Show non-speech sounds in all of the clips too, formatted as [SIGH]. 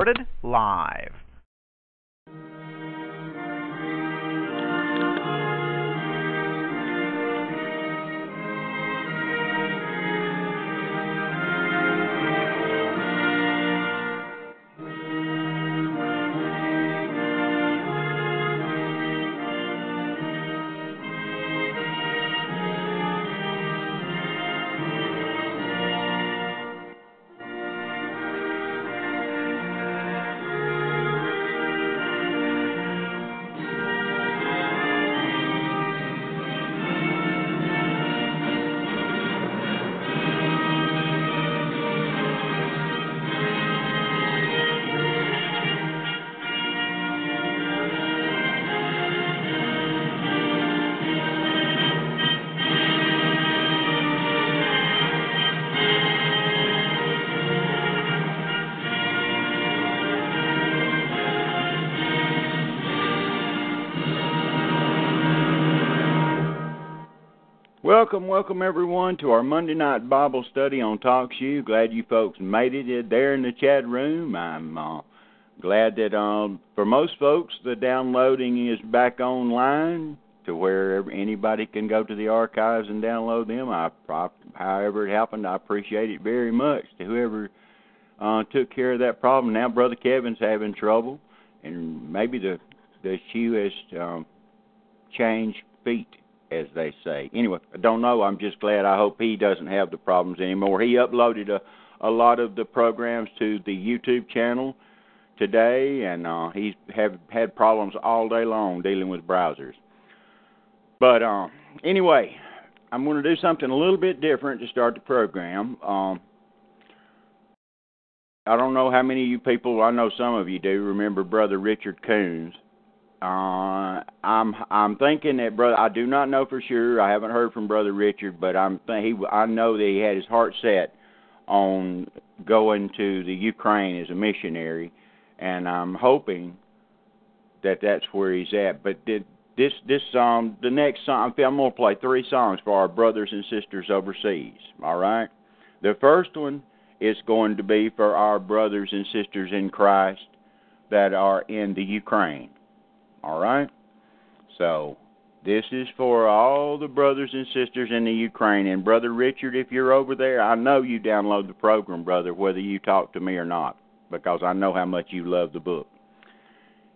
Recorded live. Welcome, welcome everyone to our Monday night Bible study on TalkShoe. Glad you folks made it there in the chat room. I'm uh, glad that um, for most folks the downloading is back online to where anybody can go to the archives and download them. I, however it happened, I appreciate it very much to whoever uh, took care of that problem. Now Brother Kevin's having trouble, and maybe the the shoe has um, changed feet as they say. Anyway, I don't know. I'm just glad. I hope he doesn't have the problems anymore. He uploaded a a lot of the programs to the YouTube channel today, and uh, he's have had problems all day long dealing with browsers. But uh, anyway, I'm going to do something a little bit different to start the program. Um, I don't know how many of you people, I know some of you do, remember Brother Richard Coons. Uh, I'm I'm thinking that brother. I do not know for sure. I haven't heard from brother Richard, but I'm th- he. I know that he had his heart set on going to the Ukraine as a missionary, and I'm hoping that that's where he's at. But did this this song, the next song, I'm to play three songs for our brothers and sisters overseas. All right. The first one is going to be for our brothers and sisters in Christ that are in the Ukraine. All right? So, this is for all the brothers and sisters in the Ukraine. And, Brother Richard, if you're over there, I know you download the program, brother, whether you talk to me or not, because I know how much you love the book.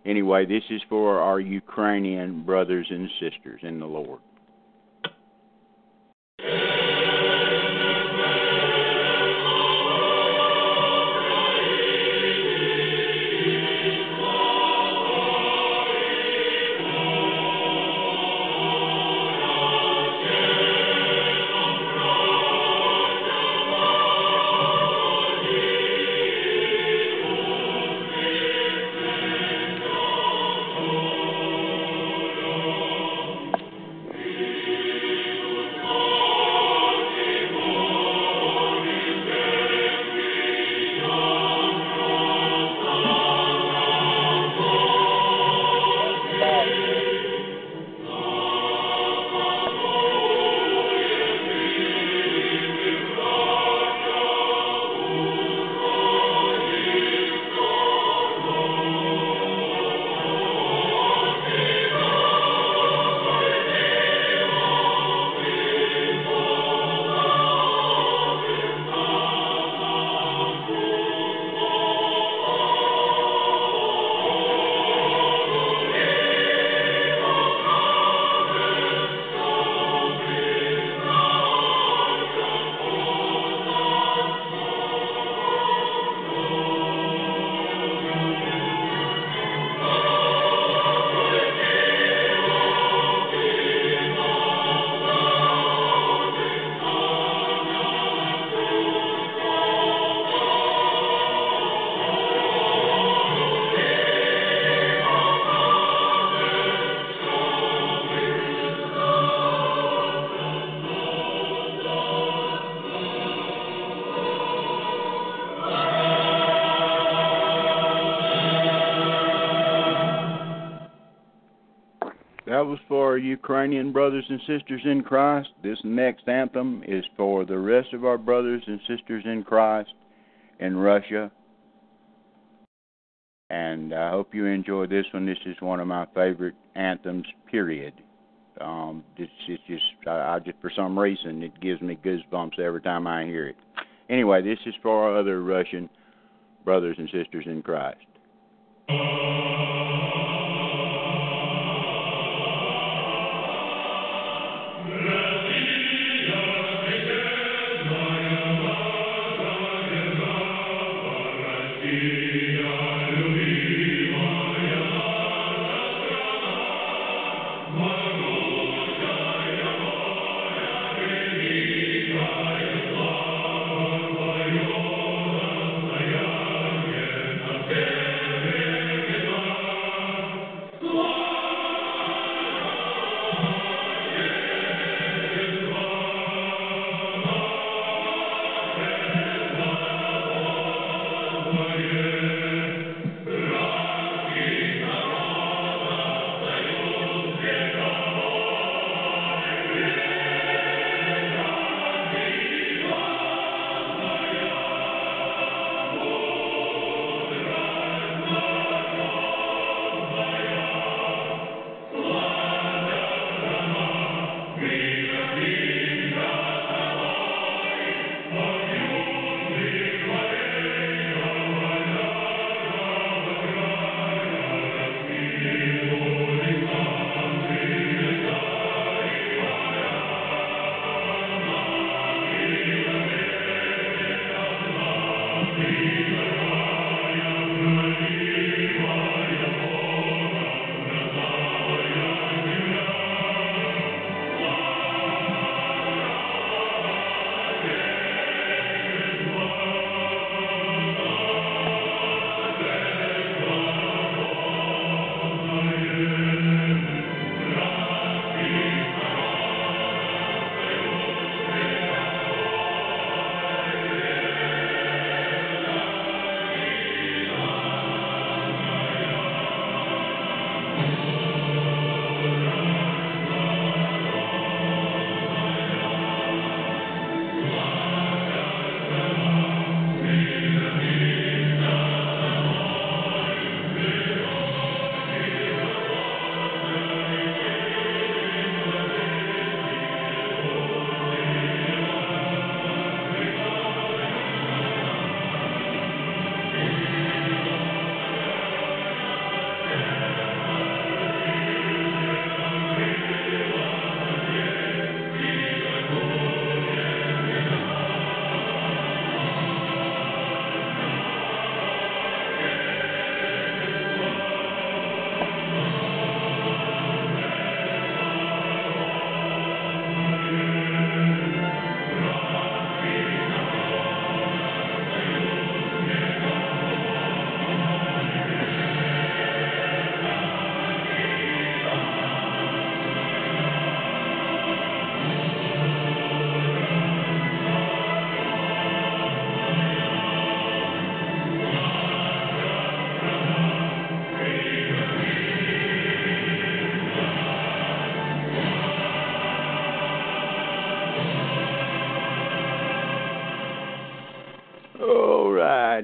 Anyway, this is for our Ukrainian brothers and sisters in the Lord. For Ukrainian brothers and sisters in Christ. This next anthem is for the rest of our brothers and sisters in Christ in Russia. And I hope you enjoy this one. This is one of my favorite anthems, period. Um, this is just, I, I just, for some reason, it gives me goosebumps every time I hear it. Anyway, this is for our other Russian brothers and sisters in Christ.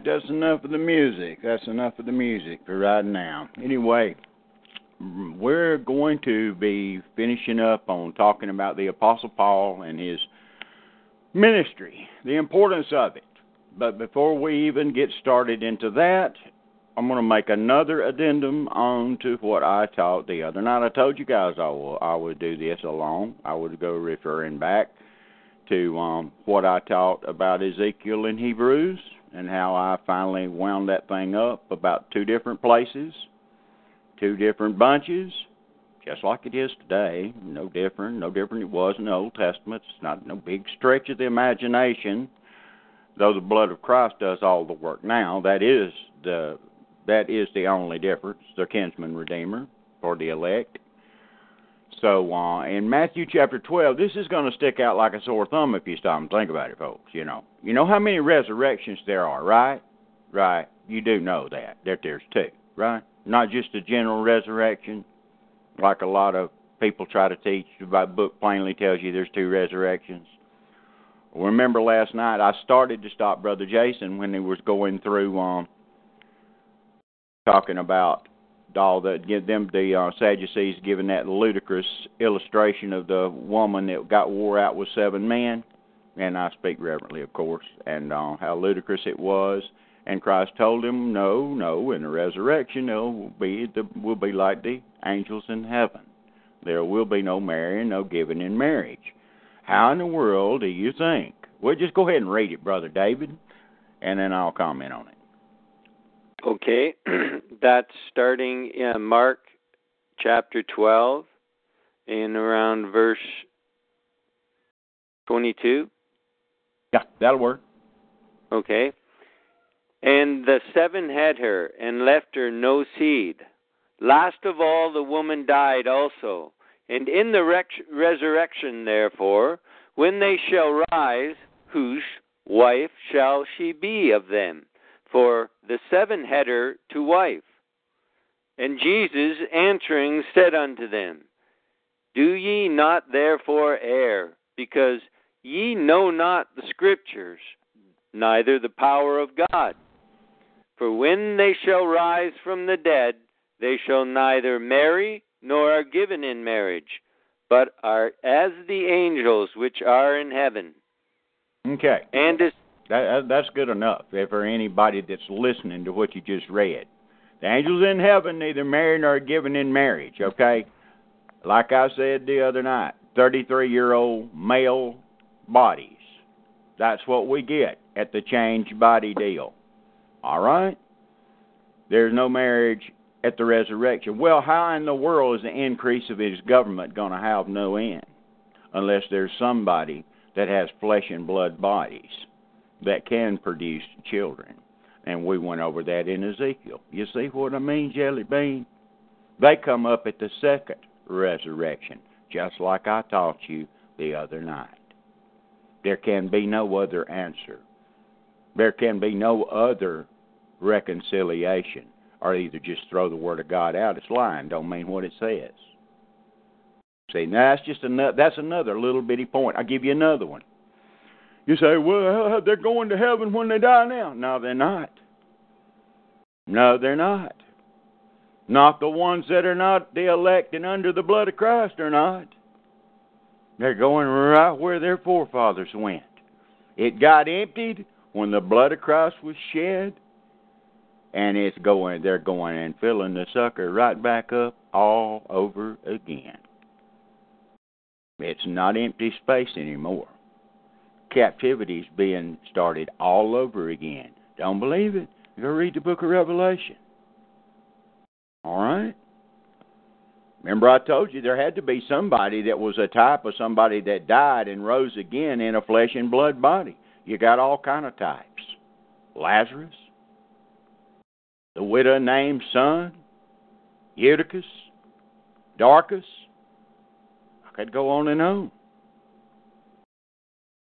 Right, that's enough of the music. That's enough of the music for right now. Anyway, we're going to be finishing up on talking about the Apostle Paul and his ministry, the importance of it. But before we even get started into that, I'm going to make another addendum on to what I taught the other night. I told you guys I will I would do this alone. I would go referring back to um, what I taught about Ezekiel in Hebrews and how I finally wound that thing up about two different places, two different bunches, just like it is today. No different, no different it was in the Old Testament. It's not no big stretch of the imagination. Though the blood of Christ does all the work now, that is the that is the only difference. The kinsman redeemer for the elect. So uh, in Matthew chapter 12, this is going to stick out like a sore thumb if you stop and think about it, folks. You know, you know how many resurrections there are, right? Right. You do know that that there's two, right? Not just a general resurrection, like a lot of people try to teach. The book plainly tells you there's two resurrections. Remember last night I started to stop Brother Jason when he was going through um talking about all the give them the uh, Sadducees giving that ludicrous illustration of the woman that got wore out with seven men, and I speak reverently, of course, and uh, how ludicrous it was. And Christ told him, "No, no, in the resurrection, it will be the will be like the angels in heaven. There will be no marrying, no giving in marriage." How in the world do you think? Well, just go ahead and read it, brother David, and then I'll comment on it. Okay, [CLEARS THROAT] that's starting in Mark chapter 12 in around verse 22. Yeah, that'll work. Okay. And the seven had her and left her no seed. Last of all, the woman died also. And in the rec- resurrection, therefore, when they shall rise, whose wife shall she be of them? for the seven had her to wife. And Jesus answering said unto them, Do ye not therefore err, because ye know not the Scriptures, neither the power of God? For when they shall rise from the dead, they shall neither marry nor are given in marriage, but are as the angels which are in heaven. Okay. And as that, that's good enough for anybody that's listening to what you just read. The angels in heaven neither marry nor are given in marriage, okay? Like I said the other night, 33 year old male bodies. That's what we get at the change body deal. All right? There's no marriage at the resurrection. Well, how in the world is the increase of his government going to have no end? Unless there's somebody that has flesh and blood bodies that can produce children. And we went over that in Ezekiel. You see what I mean, Jelly Bean? They come up at the second resurrection, just like I taught you the other night. There can be no other answer. There can be no other reconciliation. Or either just throw the word of God out. It's lying. Don't mean what it says. See, now that's just another. That's another little bitty point. I'll give you another one. You say, well, they're going to heaven when they die now. No, they're not. No, they're not. Not the ones that are not the elect and under the blood of Christ are not. They're going right where their forefathers went. It got emptied when the blood of Christ was shed, and it's going. They're going and filling the sucker right back up all over again. It's not empty space anymore captivity's being started all over again. Don't believe it? Go read the book of Revelation. All right? Remember, I told you there had to be somebody that was a type of somebody that died and rose again in a flesh and blood body. You got all kind of types. Lazarus, the widow named son, Eutychus, Dorcas. I could go on and on.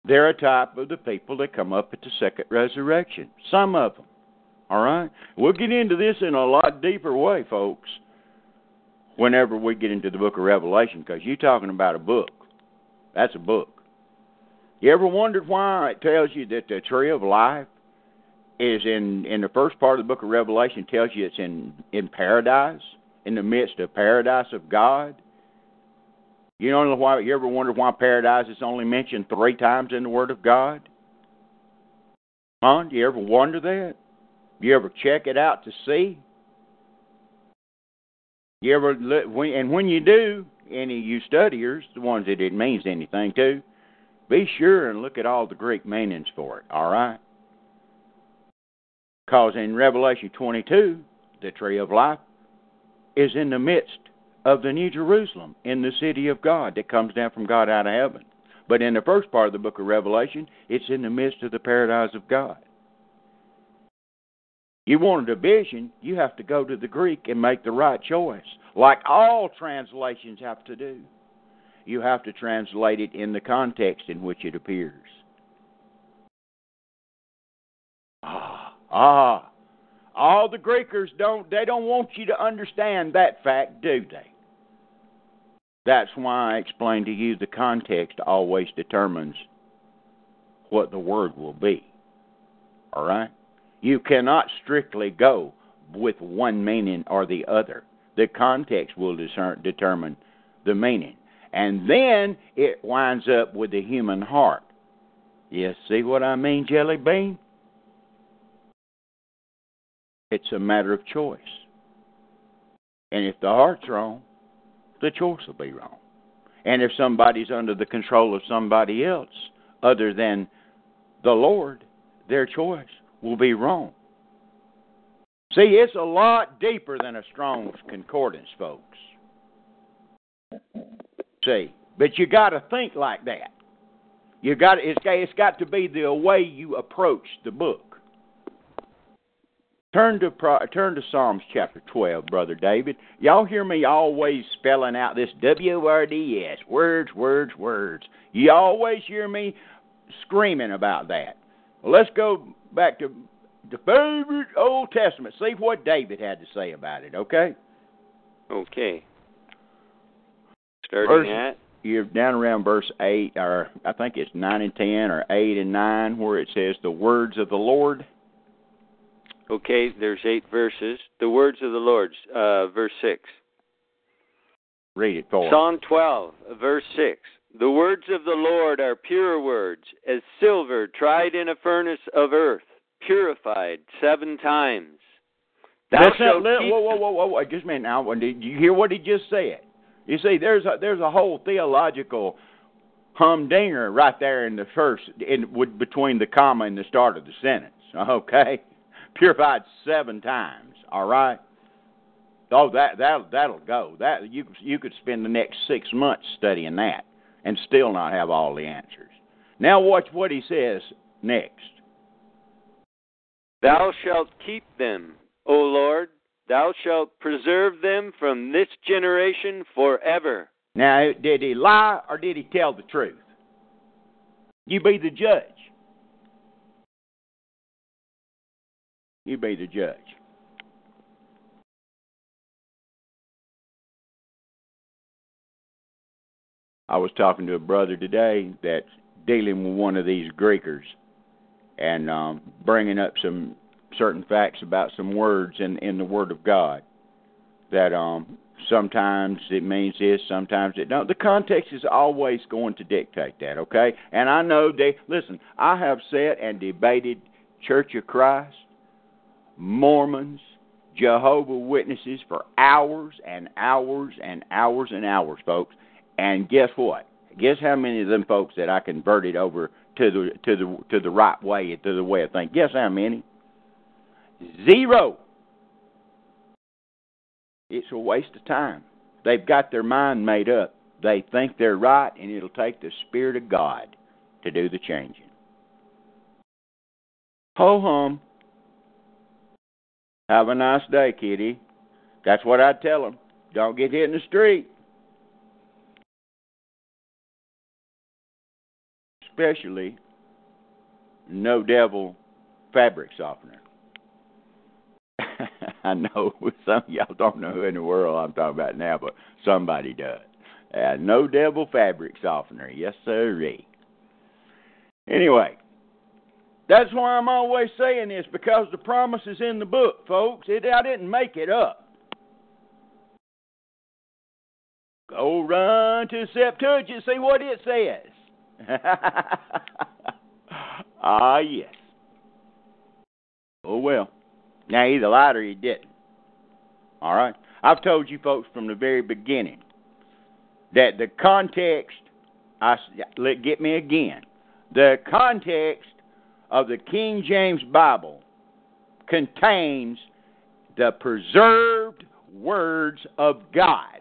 They're a type of the people that come up at the second resurrection. Some of them. All right? We'll get into this in a lot deeper way, folks, whenever we get into the book of Revelation, because you're talking about a book. That's a book. You ever wondered why it tells you that the tree of life is in in the first part of the book of Revelation tells you it's in in paradise, in the midst of paradise of God? You know why? You ever wonder why paradise is only mentioned three times in the Word of God? Huh? Do you ever wonder that? You ever check it out to see? You ever and when you do, any of you studiers, the ones that it means anything to, be sure and look at all the Greek meanings for it. All right? Because in Revelation 22, the tree of life is in the midst of the New Jerusalem in the city of God that comes down from God out of heaven. But in the first part of the book of Revelation, it's in the midst of the paradise of God. You want a division, you have to go to the Greek and make the right choice, like all translations have to do. You have to translate it in the context in which it appears. Ah, ah, all the Greekers don't they don't want you to understand that fact, do they? That's why I explained to you the context always determines what the word will be. All right? You cannot strictly go with one meaning or the other. The context will discern, determine the meaning. And then it winds up with the human heart. You see what I mean, Jelly Bean? It's a matter of choice. And if the heart's wrong, the choice will be wrong. And if somebody's under the control of somebody else other than the Lord, their choice will be wrong. See, it's a lot deeper than a Strong's Concordance, folks. See, but you got to think like that. You got it's got it's got to be the way you approach the book. Turn to turn to Psalms chapter 12, brother David. Y'all hear me always spelling out this W R D S, words, words, words. You always hear me screaming about that. Well, let's go back to the favorite Old Testament. See what David had to say about it, okay? Okay. Starting verse, at you're down around verse eight, or I think it's nine and ten, or eight and nine, where it says the words of the Lord. Okay, there's eight verses. The words of the Lord, uh, verse six. Read it for Psalm 12, verse 6. The words of the Lord are pure words, as silver tried in a furnace of earth, purified seven times. Thou That's shalt not, keep whoa, whoa, whoa, whoa, whoa! Just a minute now. Did you hear what he just said? You see, there's a, there's a whole theological humdinger right there in the first, in between the comma and the start of the sentence. [LAUGHS] Okay, purified seven times. All right. Oh, that that that'll go. That you you could spend the next six months studying that and still not have all the answers. Now watch what he says next. Thou shalt keep them, O Lord. Thou shalt preserve them from this generation forever. Now, did he lie or did he tell the truth? You be the judge. You be the judge. I was talking to a brother today that's dealing with one of these Greekers and um, bringing up some certain facts about some words in in the Word of God that um, sometimes it means this, sometimes it don't. The context is always going to dictate that, okay? And I know they listen. I have sat and debated Church of Christ, Mormons, Jehovah Witnesses for hours and hours and hours and hours, folks. And guess what? Guess how many of them folks that I converted over to the to the to the right way, to the way of thinking? Guess how many? Zero. It's a waste of time. They've got their mind made up. They think they're right, and it'll take the Spirit of God to do the changing. Ho hum. Have a nice day, kitty. That's what I tell them. Don't get hit in the street. especially no devil fabric softener. [LAUGHS] I know [LAUGHS] some of y'all don't know who in the world I'm talking about now, but somebody does. Uh, no devil fabric softener. Yes, sirree. Anyway, that's why I'm always saying this because the promise is in the book, folks. It, I didn't make it up. Go run to Septuagint, see what it says. [LAUGHS] ah, yes. Oh, well. Now, either lied or he didn't. All right? I've told you folks from the very beginning that the context, I, get me again, the context of the King James Bible contains the preserved words of God.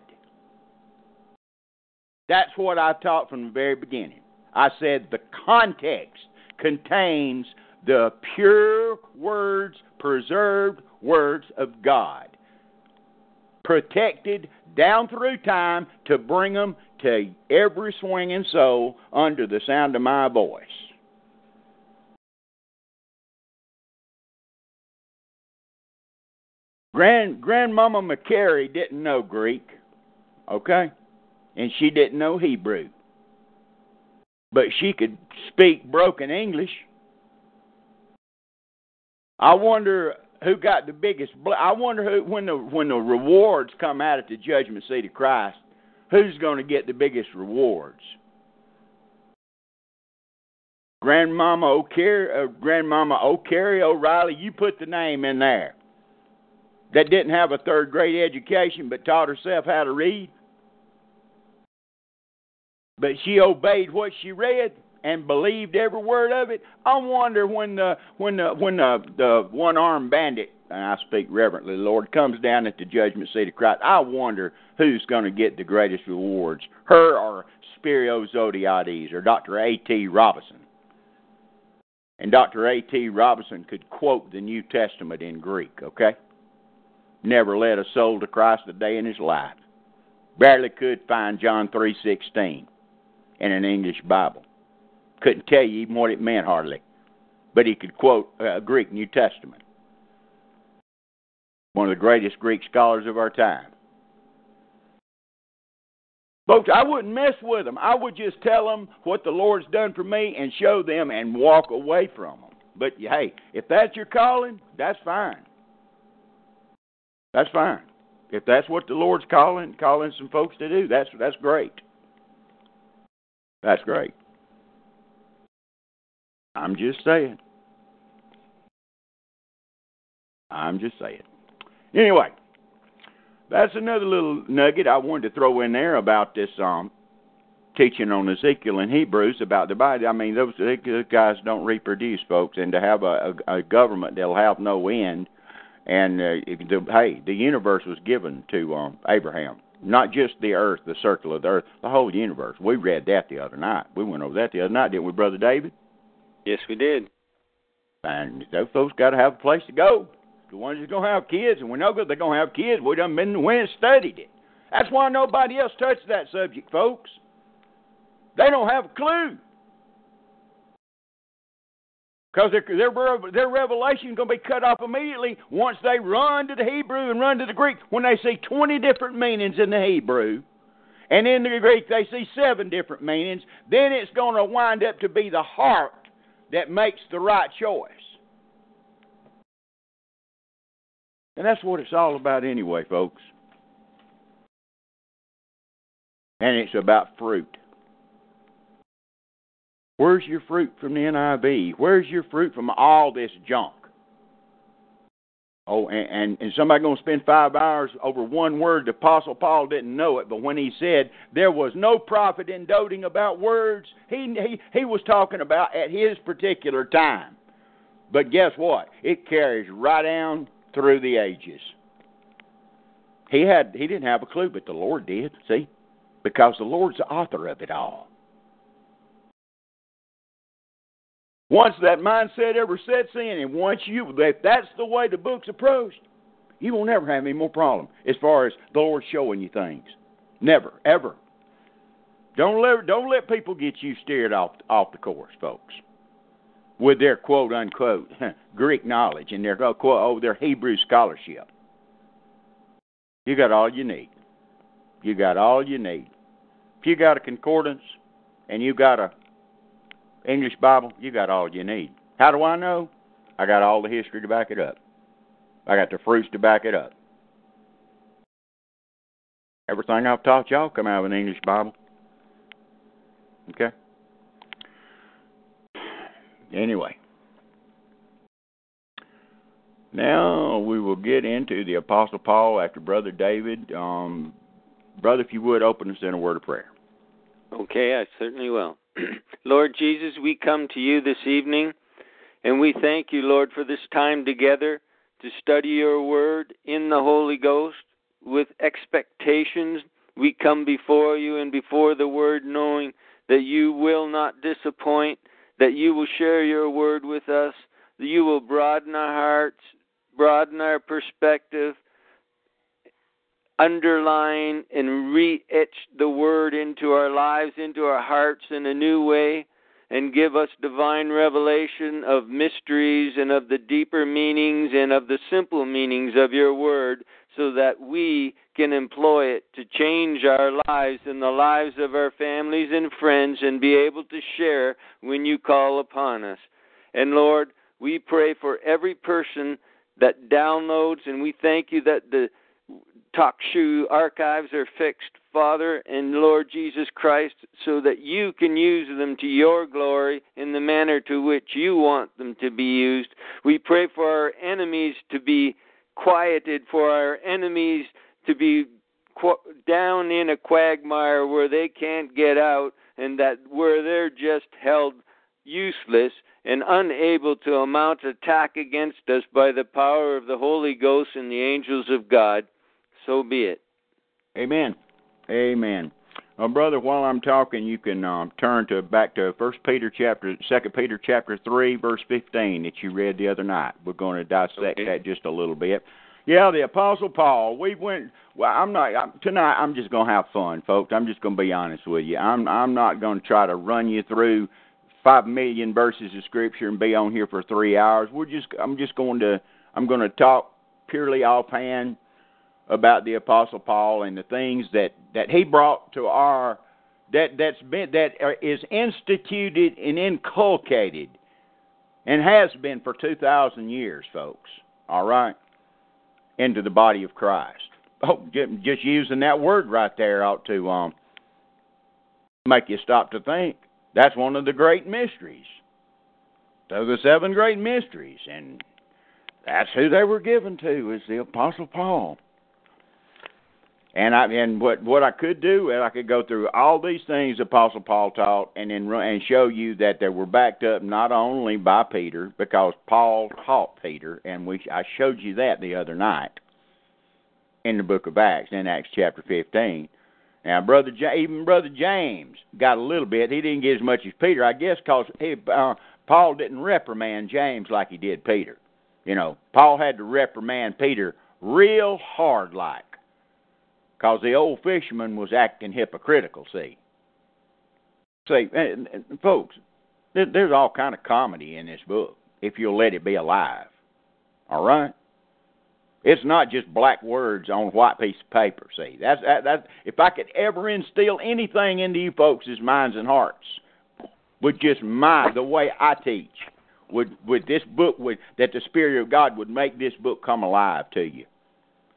That's what I taught from the very beginning. I said the context contains the pure words, preserved words of God, protected down through time to bring them to every swinging soul under the sound of my voice. Grand Grandmama McCary didn't know Greek, okay? and she didn't know Hebrew. But she could speak broken English. I wonder who got the biggest. I wonder who when the when the rewards come out at the judgment seat of Christ, who's going to get the biggest rewards? Grandmama O'Carey, uh, Grandmama O'Carey O'Reilly, you put the name in there. That didn't have a third grade education, but taught herself how to read. But she obeyed what she read and believed every word of it. I wonder when the when the when the, the one armed bandit, and I speak reverently, Lord, comes down at the judgment seat of Christ. I wonder who's going to get the greatest rewards, her or Spirio Zodhiates or Dr. A. T. Robertson. And Dr. A. T. Robertson could quote the New Testament in Greek. Okay, never led a soul to Christ a day in his life. Barely could find John three sixteen in an English Bible. Couldn't tell you even what it meant hardly, but he could quote a uh, Greek New Testament. One of the greatest Greek scholars of our time. Folks, I wouldn't mess with them. I would just tell them what the Lord's done for me and show them and walk away from them. But hey, if that's your calling, that's fine. That's fine. If that's what the Lord's calling calling some folks to do, that's that's great. That's great. I'm just saying. I'm just saying. Anyway, that's another little nugget I wanted to throw in there about this um teaching on Ezekiel and Hebrews about the body. I mean, those, guys don't reproduce, folks, and to have a, a, a government that'll have no end. And uh, the, hey, the universe was given to um, Abraham not just the earth, the circle of the earth, the whole universe. We read that the other night. We went over that the other night, didn't we, Brother David? Yes, we did. And those folks got to have a place to go. The ones that's going to have kids, and we know they're going to have kids, we done been went and studied it. That's why nobody else touched that subject, folks. They don't have a clue. Because their, their, their revelation is going to be cut off immediately once they run to the Hebrew and run to the Greek. When they see 20 different meanings in the Hebrew, and in the Greek they see seven different meanings, then it's going to wind up to be the heart that makes the right choice. And that's what it's all about anyway, folks. And it's about fruit. Where's your fruit from the NIV? Where's your fruit from all this junk? Oh, and, and, somebody going to spend five hours over one word. The Apostle Paul didn't know it, but when he said there was no profit in doting about words, he, he, he was talking about at his particular time. But guess what? It carries right down through the ages. He had he didn't have a clue, but the Lord did. See, because the Lord's the author of it all. Once that mindset ever sets in, and once you, if that's the way the book's approached, you will never have any more problem as far as the Lord showing you things. Never, ever. Don't let don't let people get you steered off off the course, folks, with their quote unquote Greek knowledge and their uh, quote oh their Hebrew scholarship. You got all you need. You got all you need. If you got a concordance and you got a English Bible, you got all you need. How do I know? I got all the history to back it up. I got the fruits to back it up. Everything I've taught y'all come out of an English Bible. Okay? Anyway. Now we will get into the Apostle Paul after Brother David. Um, brother, if you would, open us in a word of prayer. Okay, I certainly will. [CLEARS THROAT] Lord Jesus, we come to you this evening and we thank you, Lord, for this time together to study your word in the Holy Ghost with expectations. We come before you and before the word knowing that you will not disappoint, that you will share your word with us, that you will broaden our hearts, broaden our perspective, underline and re etch the word into our lives, into our hearts in a new way. and give us divine revelation of mysteries and of the deeper meanings and of the simple meanings of your word so that we can employ it to change our lives and the lives of our families and friends and be able to share when you call upon us. And Lord, we pray for every person that downloads, and we thank you that the Talk Shoe archives are fixed, Father and Lord Jesus Christ, so that you can use them to your glory in the manner to which you want them to be used. We pray for our enemies to be quieted, for our enemies to be down in a quagmire where they can't get out, and that where they're just held useless and unable to mount attack against us by the power of the Holy Ghost and the angels of God. So be it. Amen. Amen. Well, brother, while I'm talking, you can um, turn to back to First Peter chapter, Second Peter chapter three, verse fifteen that you read the other night. We're going to dissect okay. that just a little bit. Yeah, the Apostle Paul. We went. Well, I'm not I'm, tonight. I'm just going to have fun, folks. I'm just going to be honest with you. I'm I'm not going to try to run you through five million verses of scripture and be on here for three hours. We're just. I'm just going to. I'm going to talk purely offhand about the apostle Paul and the things that that he brought to our that that's been that is instituted and inculcated and has been for 2000 years folks all right into the body of Christ. Oh just using that word right there ought to um make you stop to think. That's one of the great mysteries. Of the seven great mysteries and that's who they were given to is the apostle Paul and I and what what I could do is I could go through all these things Apostle Paul taught, and then and show you that they were backed up not only by Peter because Paul taught Peter, and we I showed you that the other night in the book of Acts in Acts chapter fifteen. Now, brother, even brother James got a little bit. He didn't get as much as Peter, I guess, because uh, Paul didn't reprimand James like he did Peter. You know, Paul had to reprimand Peter real hard, like because the old fisherman was acting hypocritical. See, see, and, and folks, there, there's all kind of comedy in this book if you'll let it be alive. All right. It's not just black words on white piece of paper. See, that's that, that. If I could ever instill anything into you folks' minds and hearts, with just my the way I teach, would would this book would that the Spirit of God would make this book come alive to you.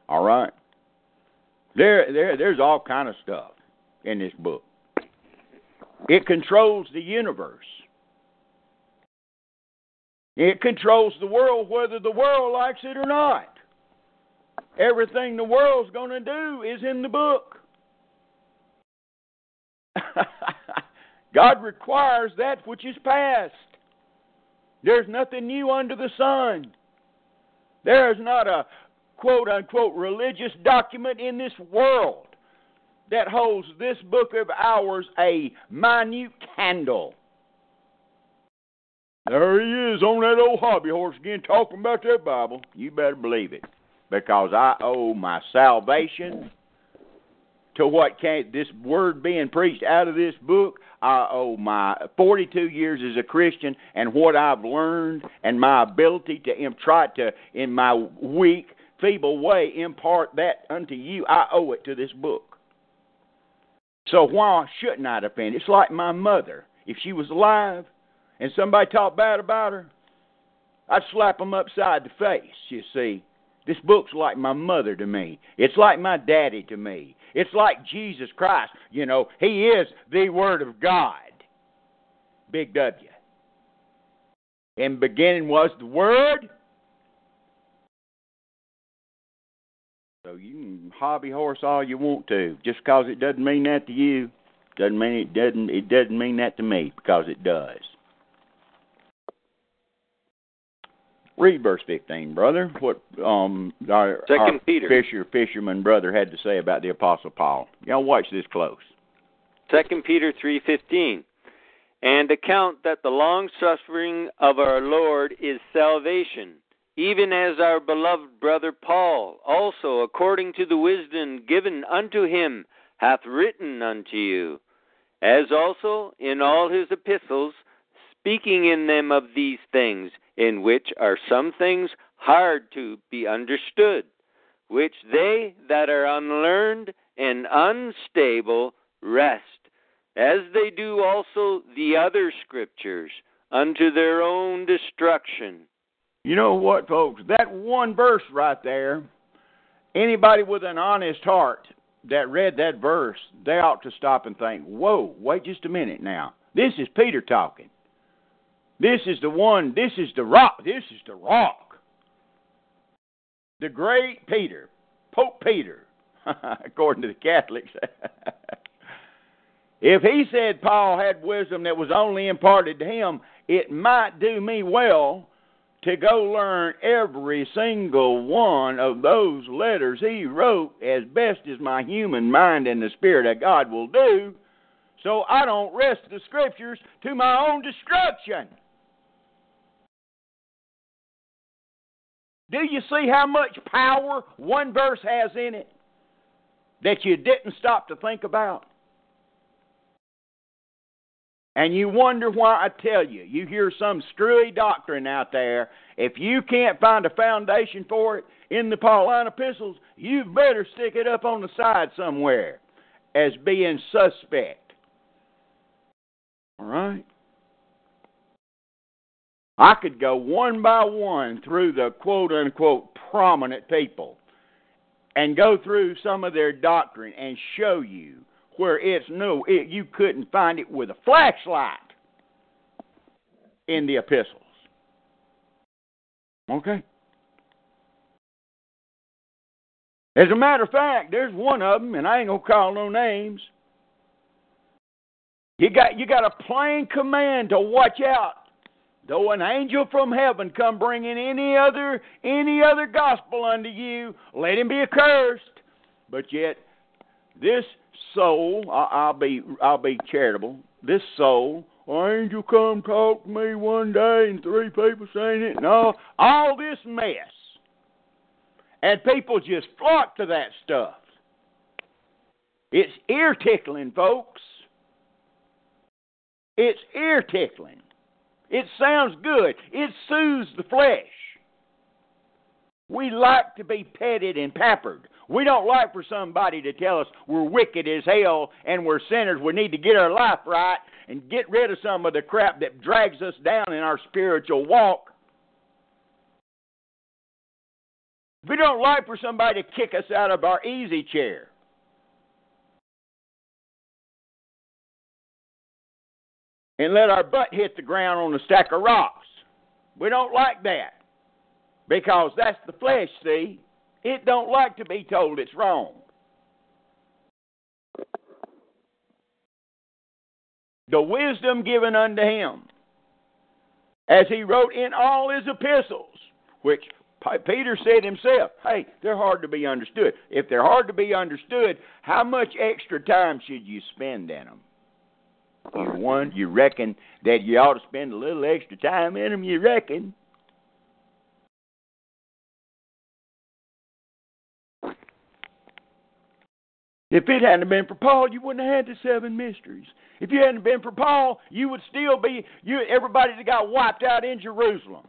All right. There, there, there's all kind of stuff in this book. It controls the universe. It controls the world whether the world likes it or not. Everything the world's going to do is in the book. [LAUGHS] God requires that which is past. There's nothing new under the sun. There is not a, quote unquote religious document in this world that holds this book of ours a minute candle. There he is on that old hobby horse again talking about that Bible. You better believe it. Because I owe my salvation to what came this word being preached out of this book. I owe my 42 years as a Christian and what I've learned and my ability to try to in my weak feeble way impart that unto you. I owe it to this book. So why shouldn't I defend? It's like my mother. If she was alive and somebody talked bad about her, I'd slap them upside the face, you see. This book's like my mother to me. It's like my daddy to me. It's like Jesus Christ. You know, He is the Word of God. Big W. In beginning was the Word, So you can hobby horse all you want to. Just because it doesn't mean that to you, doesn't mean it doesn't. It doesn't mean that to me because it does. Read verse fifteen, brother. What um our, Second our Peter. fisher fisherman brother had to say about the apostle Paul. Y'all watch this close. Second Peter three fifteen. And account that the long suffering of our Lord is salvation even as our beloved brother Paul also, according to the wisdom given unto him, hath written unto you, as also in all his epistles, speaking in them of these things, in which are some things hard to be understood, which they that are unlearned and unstable wrest, as they do also the other scriptures, unto their own destruction. You know what, folks? That one verse right there, anybody with an honest heart that read that verse, they ought to stop and think, whoa, wait just a minute now. This is Peter talking. This is the one, this is the rock, this is the rock. The great Peter, Pope Peter, [LAUGHS] according to the Catholics. [LAUGHS] if he said Paul had wisdom that was only imparted to him, it might do me well to go learn every single one of those letters he wrote as best as my human mind and the Spirit of God will do, so I don't wrest the Scriptures to my own destruction. Do you see how much power one verse has in it that you didn't stop to think about? And you wonder why I tell you, you hear some screwy doctrine out there. If you can't find a foundation for it in the Pauline epistles, you better stick it up on the side somewhere as being suspect. All right? I could go one by one through the quote unquote prominent people and go through some of their doctrine and show you where it's no, it, you couldn't find it with a flashlight in the epistles. Okay? As a matter of fact, there's one of them, and I ain't gonna call no names. You got you got a plain command to watch out. Though an angel from heaven come bringing any other any other gospel unto you, let him be accursed. But yet, this soul, I, will be I'll be charitable. This soul, or angel come talk to me one day, and three people saying it, no, all this mess, and people just flock to that stuff. It's ear tickling, folks. It's ear tickling. It sounds good. It soothes the flesh. We like to be petted and pampered. We don't like for somebody to tell us we're wicked as hell and we're sinners. We need to get our life right and get rid of some of the crap that drags us down in our spiritual walk. We don't like for somebody to kick us out of our easy chair. And let our butt hit the ground on a stack of rocks. We don't like that. Because that's the flesh, see? It don't like to be told it's wrong. The wisdom given unto him, as he wrote in all his epistles, which Peter said himself, hey, they're hard to be understood. If they're hard to be understood, how much extra time should you spend in them? You one, you reckon that you ought to spend a little extra time in them, you reckon? If it hadn't been for Paul, you wouldn't have had the seven mysteries. If you hadn't been for Paul, you would still be you everybody that got wiped out in Jerusalem.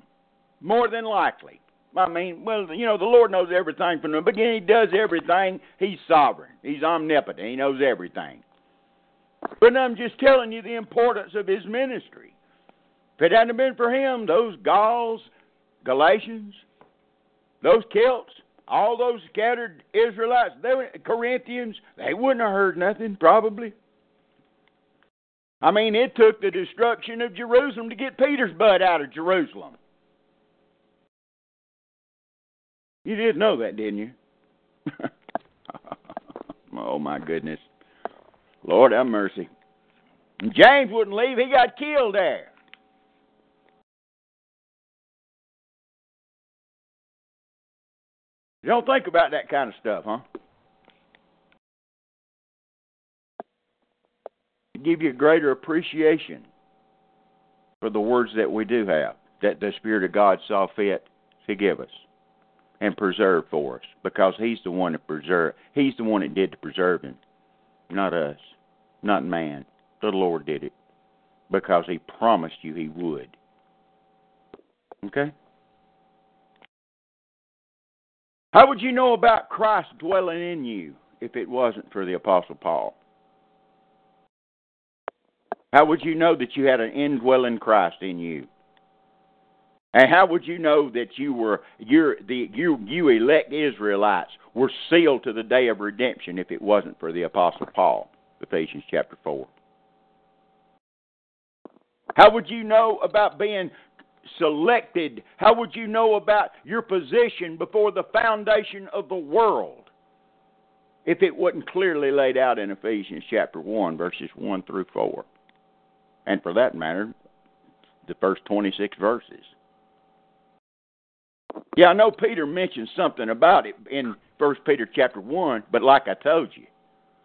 More than likely. I mean, well, you know, the Lord knows everything from the beginning. He does everything. He's sovereign. He's omnipotent. He knows everything. But I'm just telling you the importance of his ministry. If it hadn't been for him, those Gauls, Galatians, those Celts, all those scattered Israelites, they were, Corinthians, they wouldn't have heard nothing, probably. I mean, it took the destruction of Jerusalem to get Peter's butt out of Jerusalem. You did know that, didn't you? [LAUGHS] oh, my goodness. Lord have mercy. James wouldn't leave, he got killed there. You don't think about that kind of stuff, huh? To give you a greater appreciation for the words that we do have, that the Spirit of God saw fit to give us and preserve for us, because He's the one that preserved. He's the one that did the preserving, not us, not man. The Lord did it. because he promised you he would. Okay? How would you know about Christ dwelling in you if it wasn't for the Apostle Paul? How would you know that you had an indwelling Christ in you? And how would you know that you were you the you you elect Israelites were sealed to the day of redemption if it wasn't for the apostle Paul? Ephesians chapter 4. How would you know about being selected? How would you know about your position before the foundation of the world if it wasn't clearly laid out in Ephesians chapter 1, verses 1 through 4? And for that matter, the first 26 verses. Yeah, I know Peter mentioned something about it in First Peter chapter 1, but like I told you,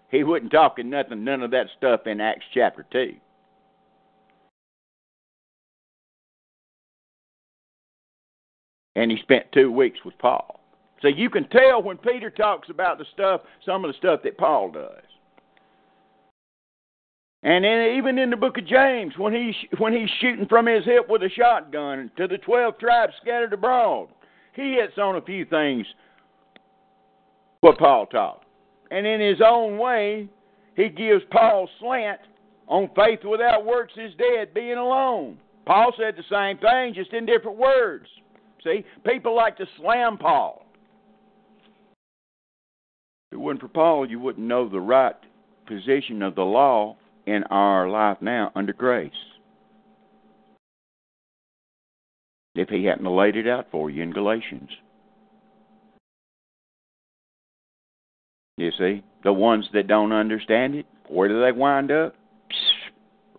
he wasn't talking nothing, none of that stuff in Acts chapter 2. And he spent two weeks with Paul. So you can tell when Peter talks about the stuff, some of the stuff that Paul does. And in, even in the book of James, when he's when he's shooting from his hip with a shotgun to the twelve tribes scattered abroad, he hits on a few things what Paul taught. And in his own way, he gives Paul slant on faith without works is dead, being alone. Paul said the same thing, just in different words. See, people like to slam Paul. If it wasn't for Paul, you wouldn't know the right position of the law in our life now under grace. If he hadn't laid it out for you in Galatians. You see, the ones that don't understand it, where do they wind up?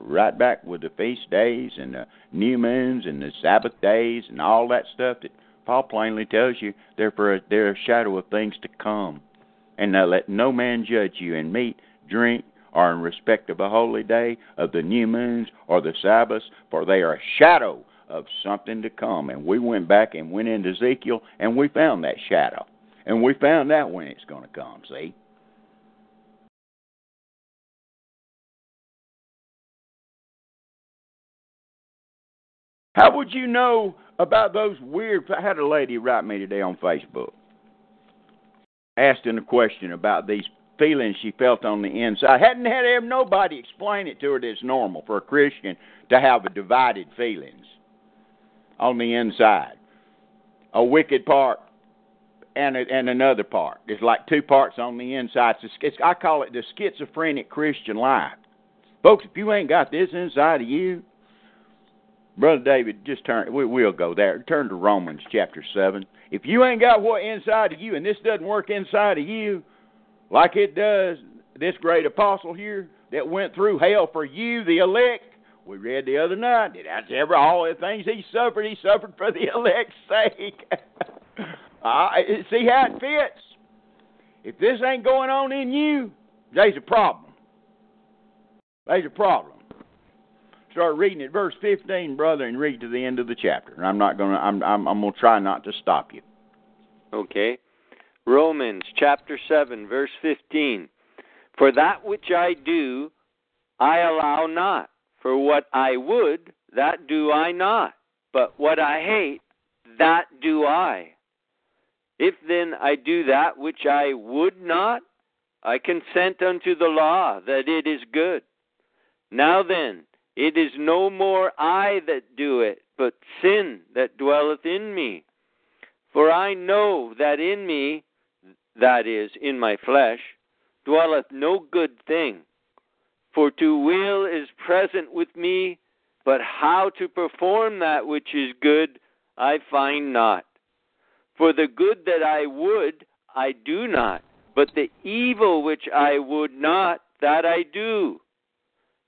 Right back with the feast days and the new moons and the Sabbath days and all that stuff that Paul plainly tells you they're for a, they're a shadow of things to come. And now let no man judge you in meat, drink, or in respect of a holy day, of the new moons, or the Sabbaths, for they are a shadow of something to come. And we went back and went into Ezekiel, and we found that shadow. And we found out when it's going to come, see? How would you know about those weird? I had a lady write me today on Facebook asking a question about these feelings she felt on the inside. Hadn't had nobody explain it to her that it's normal for a Christian to have divided feelings on the inside, a wicked part and a, and another part. It's like two parts on the inside. It's, it's, I call it the schizophrenic Christian life. Folks, if you ain't got this inside of you, Brother David, just turn. We, we'll go there. Turn to Romans chapter seven. If you ain't got what inside of you, and this doesn't work inside of you, like it does this great apostle here that went through hell for you, the elect. We read the other night. That's ever all the things he suffered. He suffered for the [LAUGHS] elect's sake. [LAUGHS] uh, see how it fits. If this ain't going on in you, there's a problem. There's a problem start reading at verse 15, brother, and read to the end of the chapter. And I'm not going to, I'm, I'm, I'm going to try not to stop you. Okay. Romans chapter 7, verse 15. For that which I do, I allow not. For what I would, that do I not. But what I hate, that do I. If then I do that which I would not, I consent unto the law that it is good. Now then, it is no more I that do it, but sin that dwelleth in me. For I know that in me, that is, in my flesh, dwelleth no good thing. For to will is present with me, but how to perform that which is good I find not. For the good that I would, I do not, but the evil which I would not, that I do.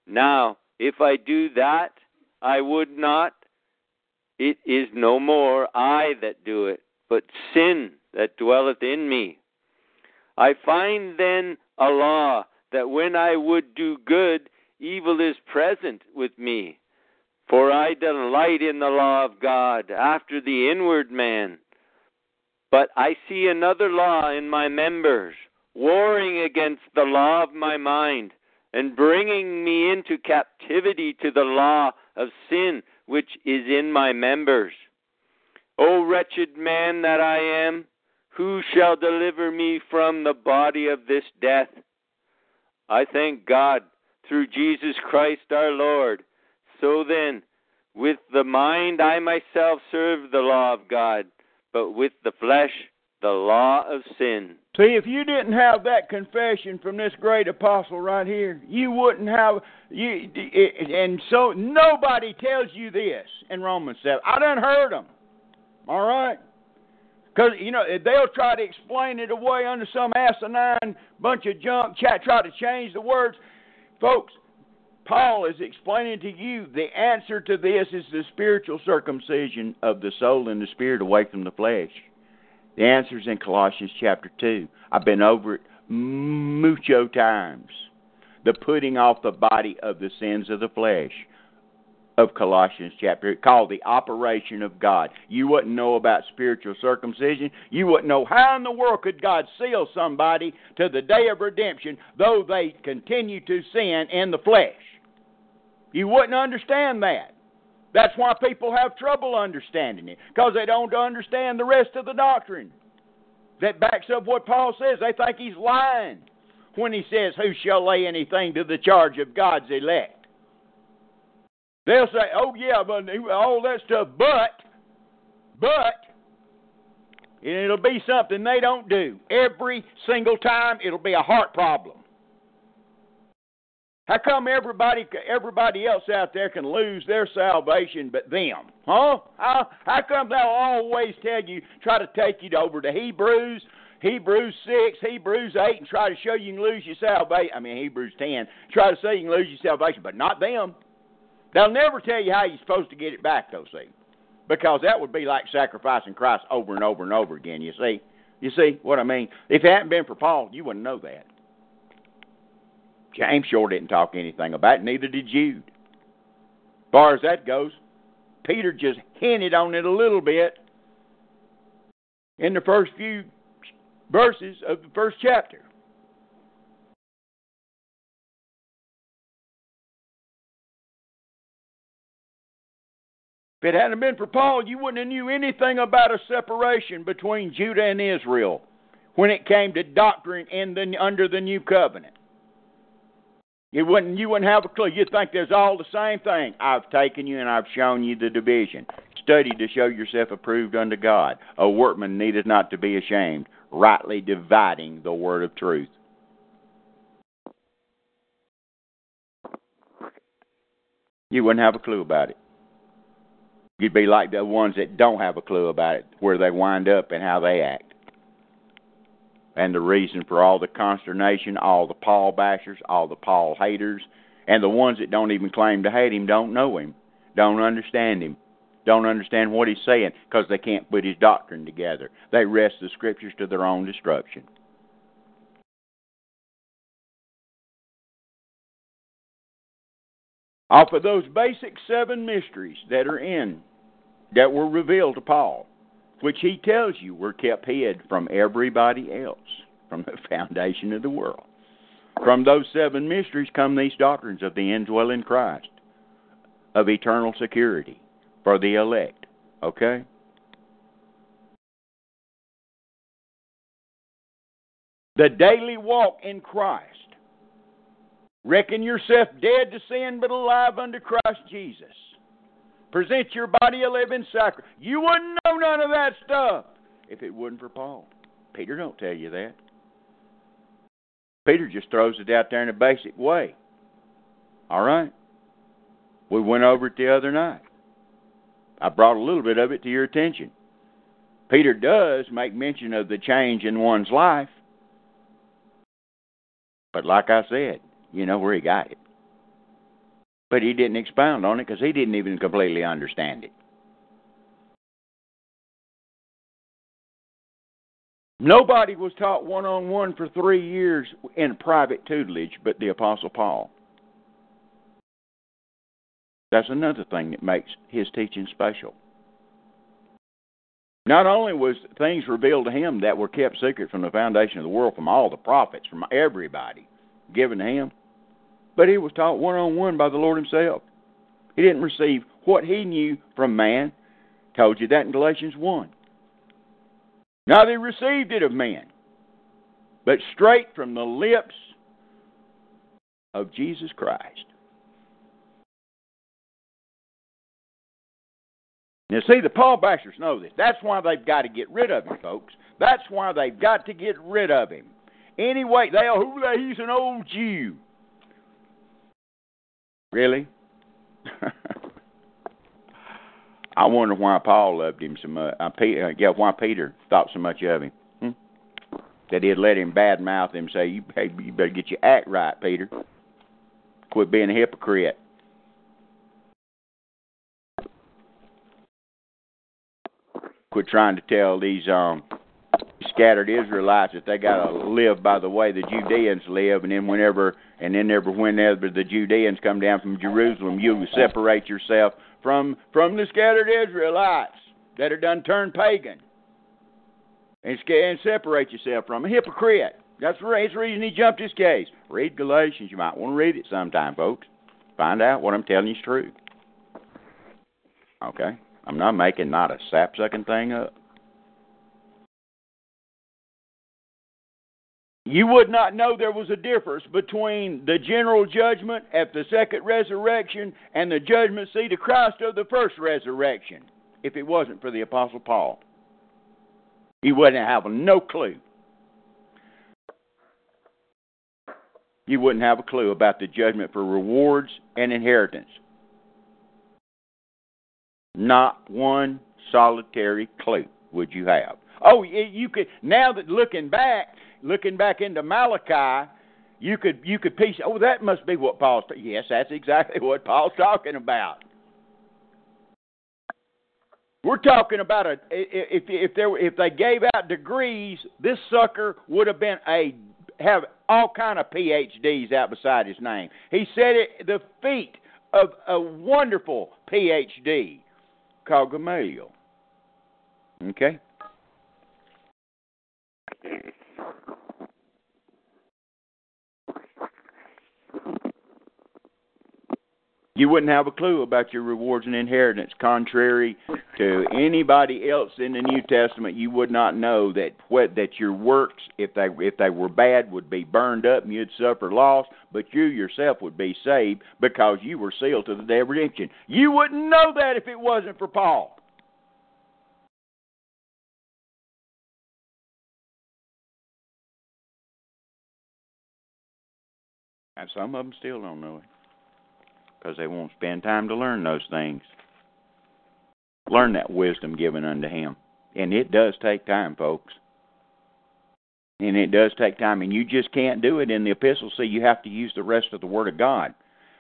Now, if I do that, I would not. It is no more I that do it, but sin that dwelleth in me. I find then a law that when I would do good, evil is present with me. For I delight in the law of God after the inward man. But I see another law in my members, warring against the law of my mind and bringing me into captivity to the law of sin which is in my members. O wretched man that I am, who shall deliver me from the body of this death? I thank God through Jesus Christ our Lord. So then, with the mind I myself serve the law of God, but with the flesh the law of sin. See, if you didn't have that confession from this great apostle right here, you wouldn't have you. And so nobody tells you this in Romans seven. I done heard them. All right. Because, you know, they'll try to explain it away under some asinine bunch of junk, try to change the words. Folks, Paul is explaining to you the answer to this is the spiritual circumcision of the soul and the spirit away from the flesh. The answer is in Colossians chapter 2. I've been over it mucho times. The putting off the body of the sins of the flesh of Colossians chapter called the operation of God. You wouldn't know about spiritual circumcision. You wouldn't know how in the world could God seal somebody to the day of redemption though they continue to sin in the flesh. You wouldn't understand that. That's why people have trouble understanding it, because they don't understand the rest of the doctrine that backs up what Paul says. They think he's lying when he says, Who shall lay anything to the charge of God's elect? They'll say, Oh, yeah, but all that stuff, but, but, and it'll be something they don't do. Every single time, it'll be a heart problem. How come everybody everybody else out there can lose their salvation but them? Huh? How, how come they'll always tell you, try to take you over to Hebrews, Hebrews 6, Hebrews 8, and try to show you can lose your salvation. I mean, Hebrews 10, try to say you can lose your salvation, but not them. They'll never tell you how you're supposed to get it back, though, see? Because that would be like sacrificing Christ over and over and over again, you see? You see what I mean? If it hadn't been for Paul, you wouldn't know that. James sure didn't talk anything about it, neither did Jude. As far as that goes, Peter just hinted on it a little bit in the first few verses of the first chapter. If it hadn't been for Paul, you wouldn't have knew anything about a separation between Judah and Israel when it came to doctrine in the, under the new covenant. You wouldn't you wouldn't have a clue. You'd think there's all the same thing. I've taken you and I've shown you the division. Study to show yourself approved unto God. A workman needeth not to be ashamed, rightly dividing the word of truth. You wouldn't have a clue about it. You'd be like the ones that don't have a clue about it, where they wind up and how they act and the reason for all the consternation, all the Paul bashers, all the Paul haters, and the ones that don't even claim to hate him don't know him, don't understand him, don't understand what he's saying because they can't put his doctrine together. They wrest the scriptures to their own destruction. Off of those basic seven mysteries that are in, that were revealed to Paul, which he tells you were kept hid from everybody else from the [LAUGHS] foundation of the world. From those seven mysteries come these doctrines of the indwelling Christ, of eternal security for the elect. Okay? The daily walk in Christ. Reckon yourself dead to sin but alive unto Christ Jesus. Present your body a living sacrifice. You wouldn't know none of that stuff if it wasn't for Paul. Peter don't tell you that. Peter just throws it out there in a basic way. All right. We went over it the other night. I brought a little bit of it to your attention. Peter does make mention of the change in one's life. But like I said, you know where he got it. But he didn't expound on it because he didn't even completely understand it. Nobody was taught one on one for three years in private tutelage but the Apostle Paul. That's another thing that makes his teaching special. Not only was things revealed to him that were kept secret from the foundation of the world, from all the prophets, from everybody, given to him, but he was taught one on one by the Lord Himself. He didn't receive what he knew from man. Told you that in Galatians 1. Now they received it of men, but straight from the lips of Jesus Christ. Now, see, the Paul Bashers know this. That's why they've got to get rid of him, folks. That's why they've got to get rid of him. Anyway, they oh, he's an old Jew. Really? I wonder why Paul loved him so much. Uh, Peter, yeah, why Peter thought so much of him. Hmm? That he'd let him badmouth him, say, "You, hey, you better get your act right, Peter. Quit being a hypocrite." Quit trying to tell these um scattered Israelites that they got to live by the way the Judeans live, and then whenever and then ever whenever the Judeans come down from Jerusalem, you separate yourself from from the scattered Israelites that are done turned pagan, and, and separate yourself from a hypocrite. That's the reason he jumped his case. Read Galatians. You might want to read it sometime, folks. Find out what I'm telling you is true. Okay, I'm not making not a sap sucking thing up. You would not know there was a difference between the general judgment at the second resurrection and the judgment seat of Christ of the first resurrection if it wasn't for the Apostle Paul. You wouldn't have no clue. You wouldn't have a clue about the judgment for rewards and inheritance. Not one solitary clue would you have. Oh, you could now that looking back, looking back into Malachi, you could you could piece. Oh, that must be what Paul's. Yes, that's exactly [LAUGHS] what Paul's talking about. We're talking about a if if there if they gave out degrees, this sucker would have been a have all kind of PhDs out beside his name. He said it the feet of a wonderful PhD called Gamaliel. Okay. You wouldn't have a clue about your rewards and inheritance. Contrary to anybody else in the New Testament, you would not know that what that your works, if they if they were bad, would be burned up and you'd suffer loss, but you yourself would be saved because you were sealed to the day of redemption. You wouldn't know that if it wasn't for Paul. And some of them still don't know it because they won't spend time to learn those things. Learn that wisdom given unto him. And it does take time, folks. And it does take time. And you just can't do it in the epistle. See, you have to use the rest of the Word of God.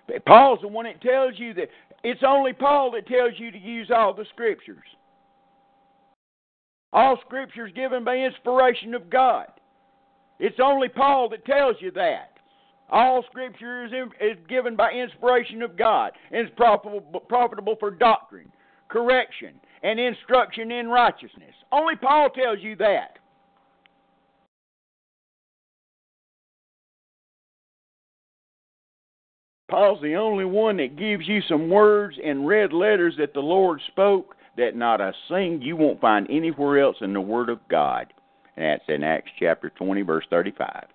But Paul's the one that tells you that it's only Paul that tells you to use all the Scriptures. All Scriptures given by inspiration of God. It's only Paul that tells you that. All Scripture is, in, is given by inspiration of God and is profitable, profitable for doctrine, correction, and instruction in righteousness. Only Paul tells you that. Paul's the only one that gives you some words in red letters that the Lord spoke that not a thing you won't find anywhere else in the Word of God. And that's in Acts chapter 20, verse 35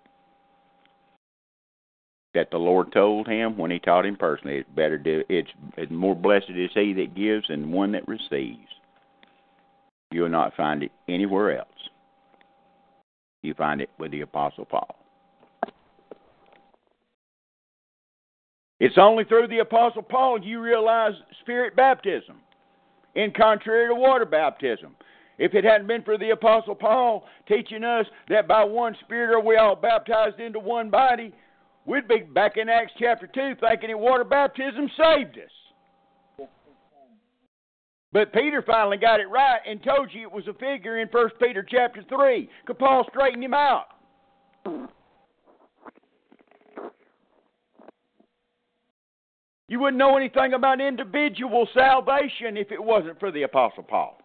that the Lord told him when he taught him personally. It's better to it's, it's more blessed is he that gives than one that receives. You will not find it anywhere else. You find it with the Apostle Paul. It's only through the Apostle Paul you realize spirit baptism, in contrary to water baptism. If it hadn't been for the Apostle Paul teaching us that by one Spirit are we all baptized into one body, We'd be back in Acts chapter 2 thinking that water baptism saved us. But Peter finally got it right and told you it was a figure in 1 Peter chapter 3. Because Paul straightened him out. You wouldn't know anything about individual salvation if it wasn't for the Apostle Paul.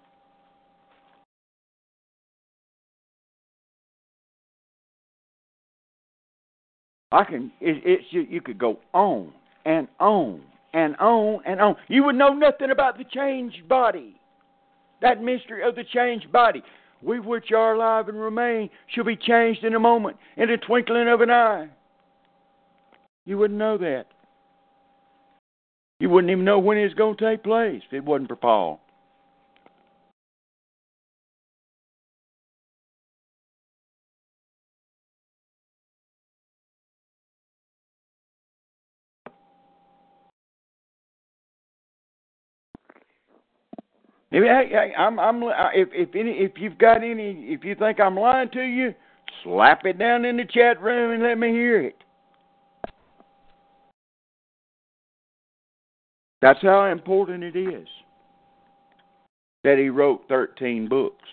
I can. It, it's you, you could go on and on and on and on. You would know nothing about the changed body, that mystery of the changed body. We which are alive and remain shall be changed in a moment, in the twinkling of an eye. You wouldn't know that. You wouldn't even know when it's going to take place if it wasn't for Paul. If, I, I'm, I'm, if, if any, if you've got any, if you think I'm lying to you, slap it down in the chat room and let me hear it. That's how important it is that he wrote 13 books.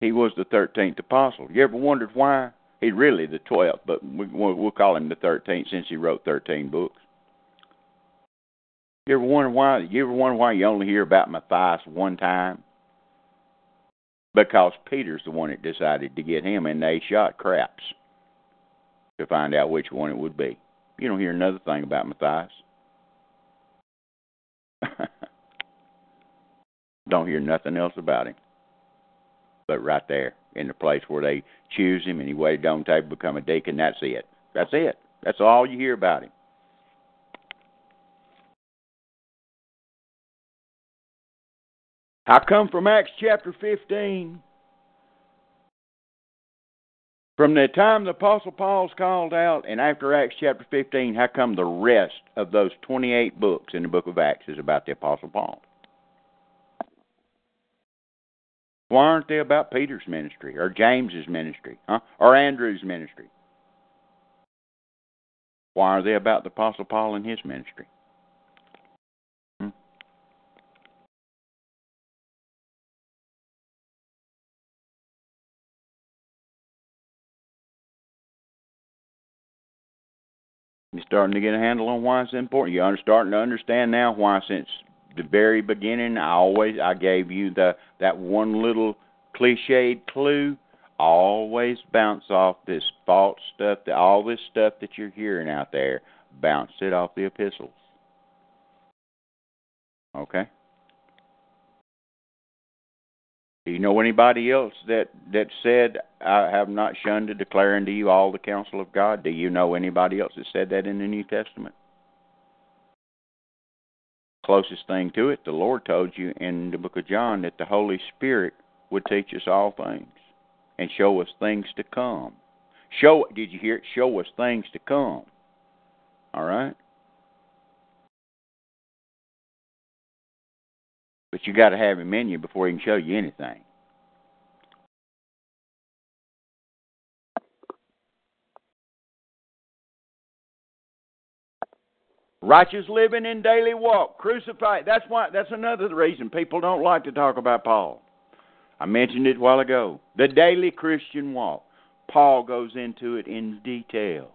He was the 13th apostle. You ever wondered why? He's really the 12th, but we, we'll call him the 13th since he wrote 13 books. You ever wonder why? You ever wonder why you only hear about Matthias one time? Because Peter's the one that decided to get him, and they shot craps to find out which one it would be. You don't hear another thing about Matthias. [LAUGHS] don't hear nothing else about him. But right there, in the place where they choose him and he waited on table to become a deacon, that's it. That's it. That's all you hear about him. How come from Acts chapter 15 from the time the Apostle Paul's called out and after Acts chapter 15, how come the rest of those 28 books in the book of Acts is about the Apostle Paul? Why aren't they about Peter's ministry or James's ministry huh? or Andrew's ministry? Why are they about the Apostle Paul and his ministry? Starting to get a handle on why it's important. You're starting to understand now why, since the very beginning, I always I gave you the that one little cliched clue. Always bounce off this false stuff, that all this stuff that you're hearing out there, bounce it off the epistles. Okay. Do you know anybody else that that said, "I have not shunned to declare unto you all the counsel of God"? Do you know anybody else that said that in the New Testament? Closest thing to it, the Lord told you in the book of John that the Holy Spirit would teach us all things and show us things to come. Show did you hear it? Show us things to come. All right. But you got to have him in you before he can show you anything. Righteous living in daily walk, crucified. That's why. That's another reason people don't like to talk about Paul. I mentioned it a while ago. The daily Christian walk. Paul goes into it in detail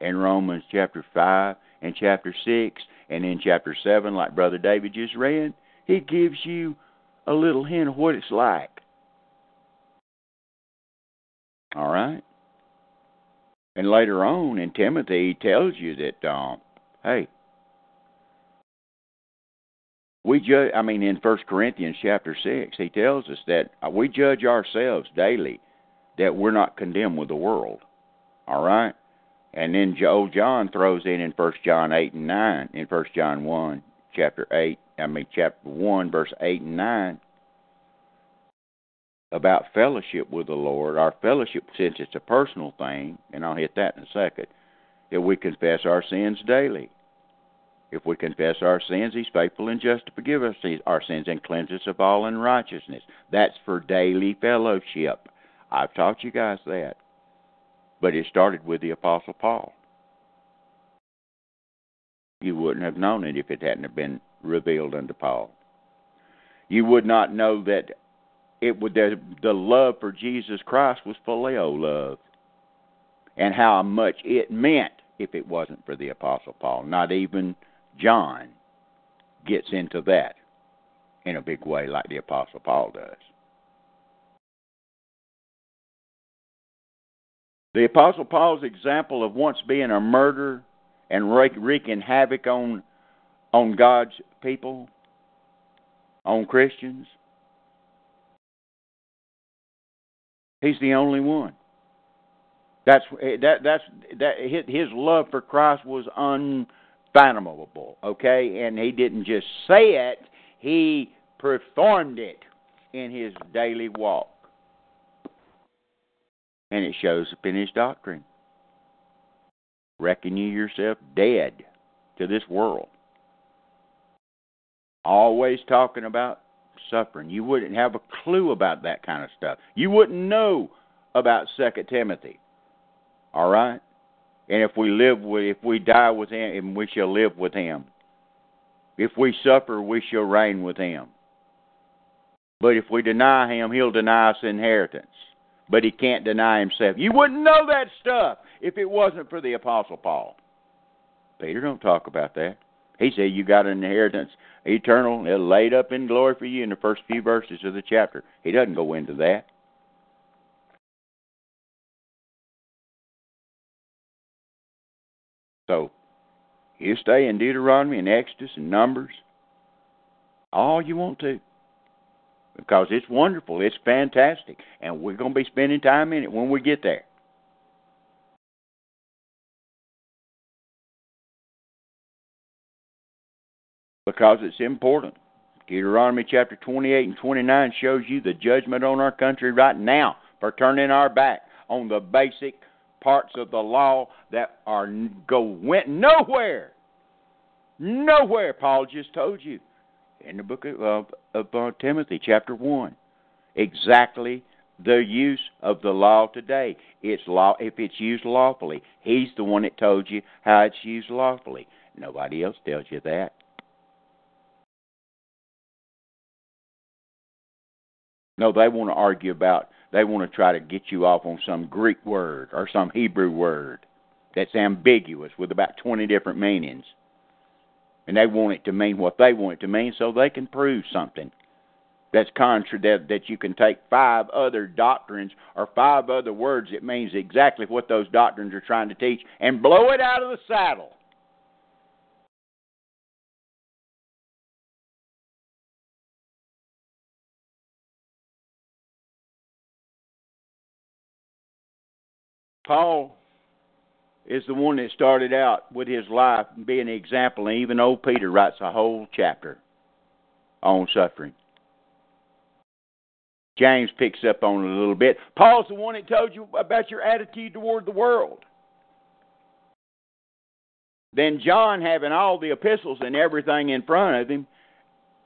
in Romans chapter five and chapter six, and in chapter seven, like Brother David just read. He gives you a little hint of what it's like. All right? And later on in Timothy, he tells you that, um, hey, we judge. I mean, in First Corinthians chapter six, he tells us that we judge ourselves daily, that we're not condemned with the world. All right, and then Joe John throws in in First John eight and nine, in First John one, chapter eight, I mean, chapter 1, verse 8 and 9, about fellowship with the Lord. Our fellowship, since it's a personal thing, and I'll hit that in a second, that we confess our sins daily. If we confess our sins, He's faithful and just to forgive us our sins and cleanse us of all unrighteousness. That's for daily fellowship. I've taught you guys that. But it started with the Apostle Paul. You wouldn't have known it if it hadn't have been revealed unto Paul. You would not know that it would the, the love for Jesus Christ was phileo love, and how much it meant if it wasn't for the Apostle Paul. Not even John gets into that in a big way like the Apostle Paul does. The Apostle Paul's example of once being a murderer and wreaking havoc on on God's people, on Christians. He's the only one. That's eh, that that's that his love for Christ was unfathomable, okay? And he didn't just say it, he performed it in his daily walk. And it shows up in his doctrine. Reckon you yourself dead to this world. Always talking about suffering. You wouldn't have a clue about that kind of stuff. You wouldn't know about Second Timothy. All right? And if we live with if we die with him, and we shall live with him. If we suffer, we shall reign with him. But if we deny him, he'll deny us inheritance. But he can't deny himself. You wouldn't know that stuff if it wasn't for the Apostle Paul. Peter don't talk about that. He said you got an inheritance eternal, laid up in glory for you in the first few verses of the chapter. He doesn't go into that. So you stay in Deuteronomy and Exodus and Numbers all you want to because it's wonderful, it's fantastic, and we're going to be spending time in it when we get there. Because it's important. Deuteronomy chapter 28 and 29 shows you the judgment on our country right now for turning our back on the basic parts of the law that are go went nowhere. Nowhere. Paul just told you in the book of, of, of uh, Timothy, chapter one, exactly the use of the law today. It's law if it's used lawfully. He's the one that told you how it's used lawfully. Nobody else tells you that. No, they want to argue about they want to try to get you off on some Greek word or some Hebrew word that's ambiguous with about 20 different meanings. And they want it to mean what they want it to mean so they can prove something that's contrary that, that you can take five other doctrines or five other words that means exactly what those doctrines are trying to teach and blow it out of the saddle. Paul is the one that started out with his life being an example, and even old Peter writes a whole chapter on suffering. James picks up on it a little bit. Paul's the one that told you about your attitude toward the world. Then John, having all the epistles and everything in front of him,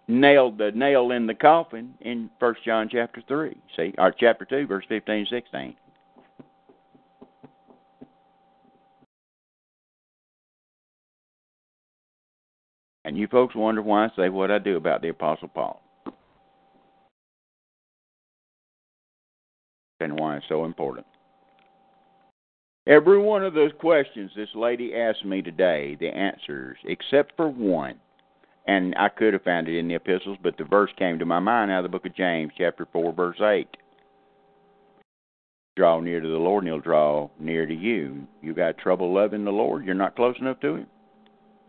nailed the nail in the coffin in First John chapter 3, see, or chapter 2, verse 15 16. And you folks wonder why I say what I do about the Apostle Paul. And why it's so important. Every one of those questions this lady asked me today, the answers, except for one, and I could have found it in the epistles, but the verse came to my mind out of the book of James, chapter 4, verse 8. Draw near to the Lord, and He'll draw near to you. You got trouble loving the Lord, you're not close enough to Him.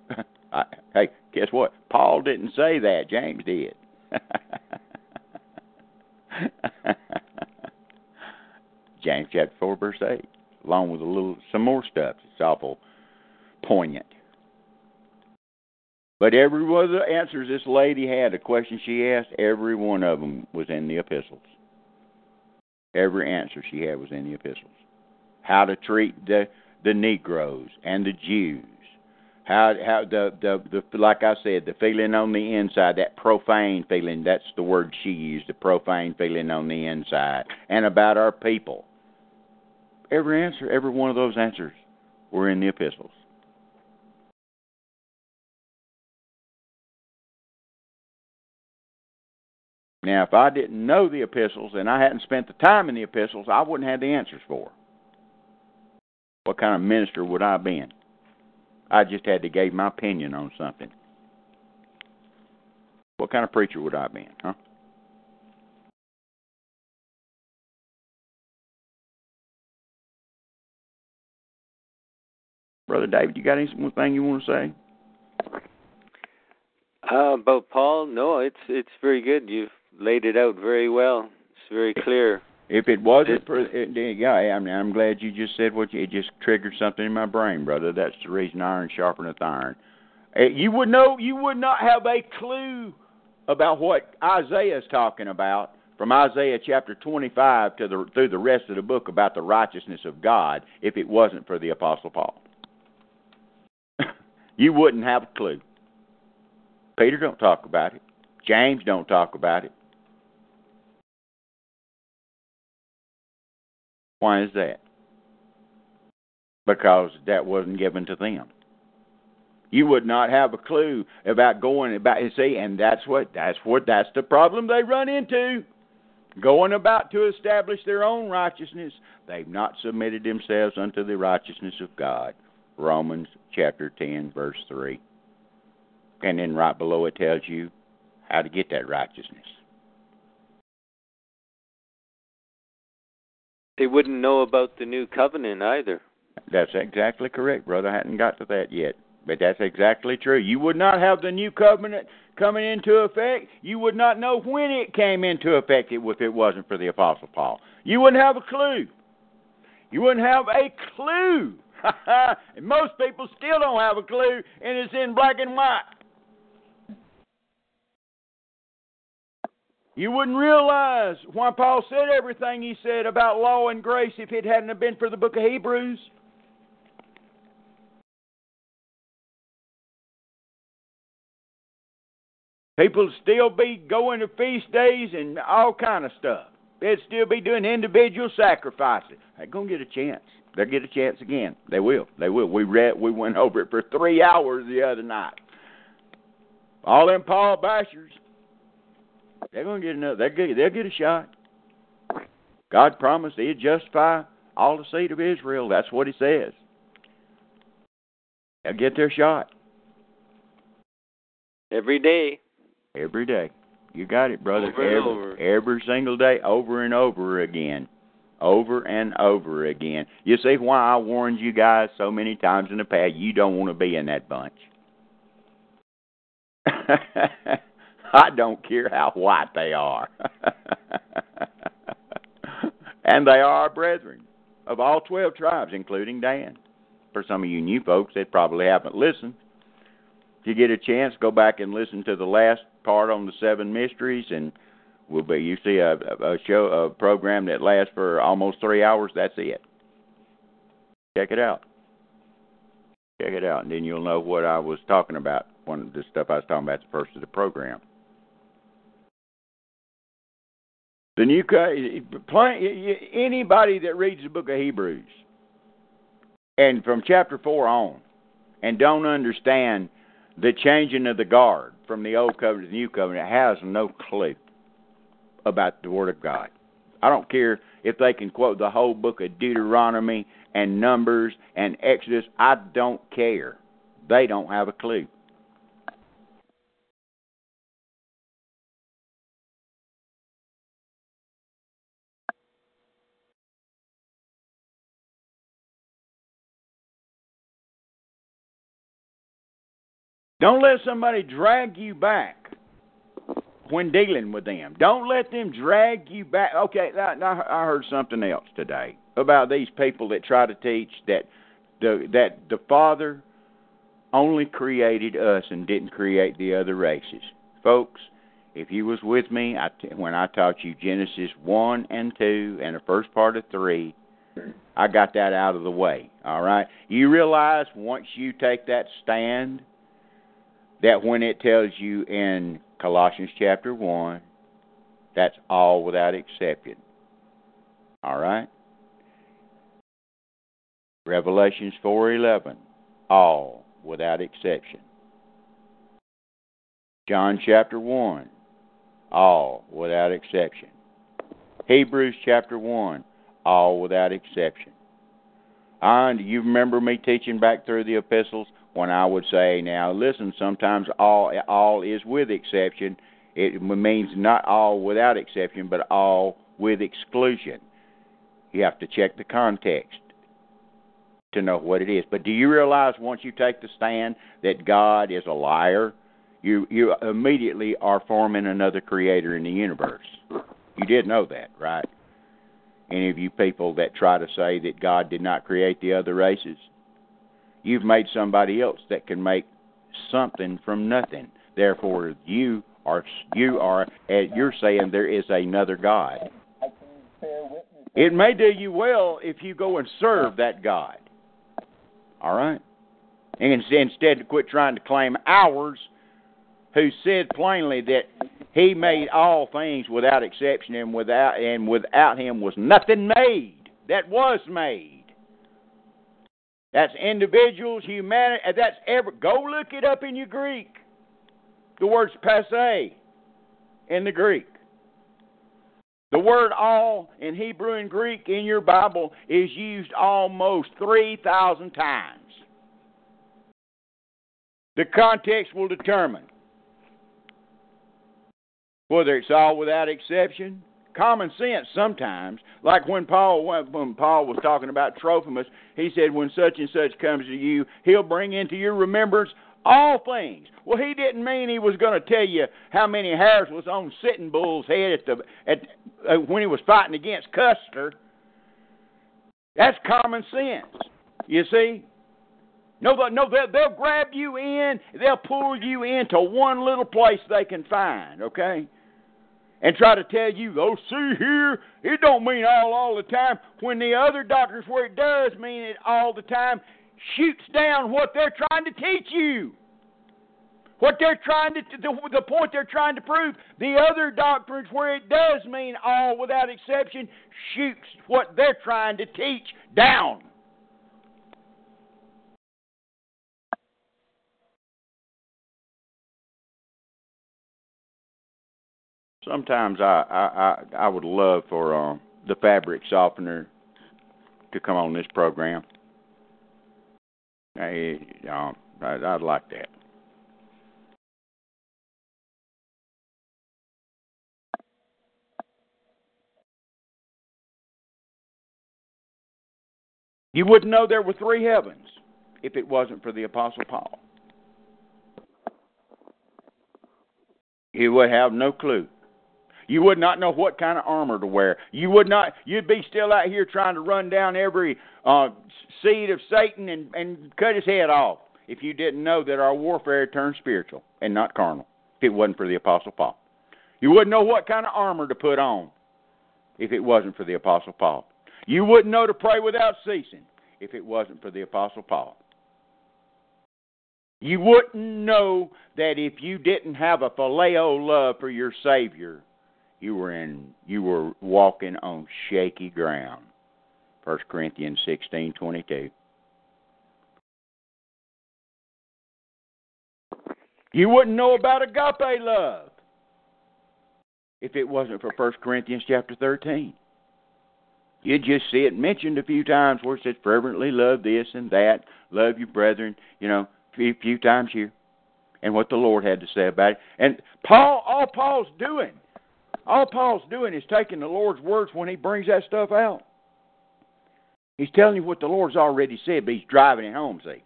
[LAUGHS] Hey, guess what? Paul didn't say that. James did. [LAUGHS] James chapter four verse eight, along with a little some more stuff. It's awful poignant. But every one of the answers this lady had, the question she asked, every one of them was in the epistles. Every answer she had was in the epistles. How to treat the the Negroes and the Jews how how the, the the like I said, the feeling on the inside, that profane feeling, that's the word she used, the profane feeling on the inside, and about our people. Every answer, every one of those answers were in the epistles. Now, if I didn't know the epistles and I hadn't spent the time in the epistles, I wouldn't have the answers for. What kind of minister would I have been? I just had to give my opinion on something. What kind of preacher would I have been, huh? Brother David, you got anything more thing you want to say? Uh, about Paul, no, it's it's very good. You've laid it out very well. It's very clear. If it wasn't for, it, yeah, I'm, I'm glad you just said what you. It just triggered something in my brain, brother. That's the reason iron sharpeneth iron. Eh, you would know, you would not have a clue about what Isaiah is talking about from Isaiah chapter 25 to the through the rest of the book about the righteousness of God if it wasn't for the apostle Paul. [LAUGHS] you wouldn't have a clue. Peter don't talk about it. James don't talk about it. Why is that? Because that wasn't given to them. You would not have a clue about going about and see, and that's what that's what that's the problem they run into. Going about to establish their own righteousness, they've not submitted themselves unto the righteousness of God. Romans chapter ten, verse three. And then right below it tells you how to get that righteousness. They wouldn't know about the new covenant either. That's exactly correct, brother. I hadn't got to that yet. But that's exactly true. You would not have the new covenant coming into effect. You would not know when it came into effect if it wasn't for the Apostle Paul. You wouldn't have a clue. You wouldn't have a clue. [LAUGHS] and most people still don't have a clue, and it's in black and white. You wouldn't realize why Paul said everything he said about law and grace if it hadn't been for the book of Hebrews. People still be going to feast days and all kind of stuff. They'd still be doing individual sacrifices. They're gonna get a chance. They'll get a chance again. They will. They will. We read. We went over it for three hours the other night. All them Paul bashers they're going to get another. They'll get, they'll get a shot. God promised He'd justify all the seed of Israel. That's what He says. They'll get their shot. Every day. Every day. You got it, brother. Over every, and over. every single day, over and over again. Over and over again. You see why I warned you guys so many times in the past you don't want to be in that bunch. [LAUGHS] [LAUGHS] I don't care how white they are. [LAUGHS] and they are our brethren of all 12 tribes, including Dan. For some of you new folks that probably haven't listened, if you get a chance, go back and listen to the last part on the seven mysteries, and we'll be. You see a, a show, a program that lasts for almost three hours. That's it. Check it out. Check it out, and then you'll know what I was talking about. One of the stuff I was talking about at the first of the program. The new anybody that reads the book of Hebrews and from chapter four on, and don't understand the changing of the guard from the old covenant to the new covenant has no clue about the Word of God. I don't care if they can quote the whole book of Deuteronomy and Numbers and Exodus. I don't care. They don't have a clue. Don't let somebody drag you back when dealing with them. Don't let them drag you back. Okay, now, I heard something else today about these people that try to teach that the that the Father only created us and didn't create the other races. Folks, if you was with me I, when I taught you Genesis 1 and 2 and the first part of 3, I got that out of the way. All right? You realize once you take that stand – that when it tells you in Colossians chapter 1, that's all without exception. All right? Revelations 4:11, all without exception. John chapter 1, all without exception. Hebrews chapter 1, all without exception. And you remember me teaching back through the epistles when I would say, now listen, sometimes all all is with exception. It means not all without exception, but all with exclusion. You have to check the context to know what it is. But do you realize once you take the stand that God is a liar, you you immediately are forming another creator in the universe. You did know that, right? Any of you people that try to say that God did not create the other races, you've made somebody else that can make something from nothing. Therefore, you are you are you're saying there is another God. It may do you well if you go and serve that God. All right, and instead to quit trying to claim ours, who said plainly that He made all things without exception, and without and without Him was nothing made that was made. That's individuals, humanity. That's ever. Go look it up in your Greek. The word's passe in the Greek. The word all in Hebrew and Greek in your Bible is used almost 3,000 times. The context will determine whether it's all without exception. Common sense sometimes, like when Paul when Paul was talking about Trophimus, he said, "When such and such comes to you, he'll bring into your remembrance all things. Well, he didn't mean he was going to tell you how many hairs was on Sitting Bull's head at the at uh, when he was fighting against Custer. That's common sense. You see? No, no, they'll, they'll grab you in. They'll pull you into one little place they can find. Okay? And try to tell you, oh, see here, it don't mean all all the time. When the other doctors where it does mean it all the time, shoots down what they're trying to teach you. What they're trying to, the, the point they're trying to prove, the other doctrines where it does mean all without exception, shoots what they're trying to teach down. Sometimes I I I, I would love for um, the fabric softener to come on this program. I, um, I, I'd like that. You wouldn't know there were three heavens if it wasn't for the Apostle Paul. You would have no clue. You would not know what kind of armor to wear. You would not. You'd be still out here trying to run down every uh, seed of Satan and, and cut his head off if you didn't know that our warfare turned spiritual and not carnal. If it wasn't for the Apostle Paul, you wouldn't know what kind of armor to put on if it wasn't for the Apostle Paul. You wouldn't know to pray without ceasing if it wasn't for the Apostle Paul. You wouldn't know that if you didn't have a phileo love for your Savior you were in you were walking on shaky ground. First Corinthians sixteen twenty two. You wouldn't know about agape love if it wasn't for First Corinthians chapter thirteen. You'd just see it mentioned a few times where it says fervently love this and that, love your brethren, you know, a few, few times here. And what the Lord had to say about it. And Paul all Paul's doing all Paul's doing is taking the Lord's words when he brings that stuff out. He's telling you what the Lord's already said, but he's driving it home, see.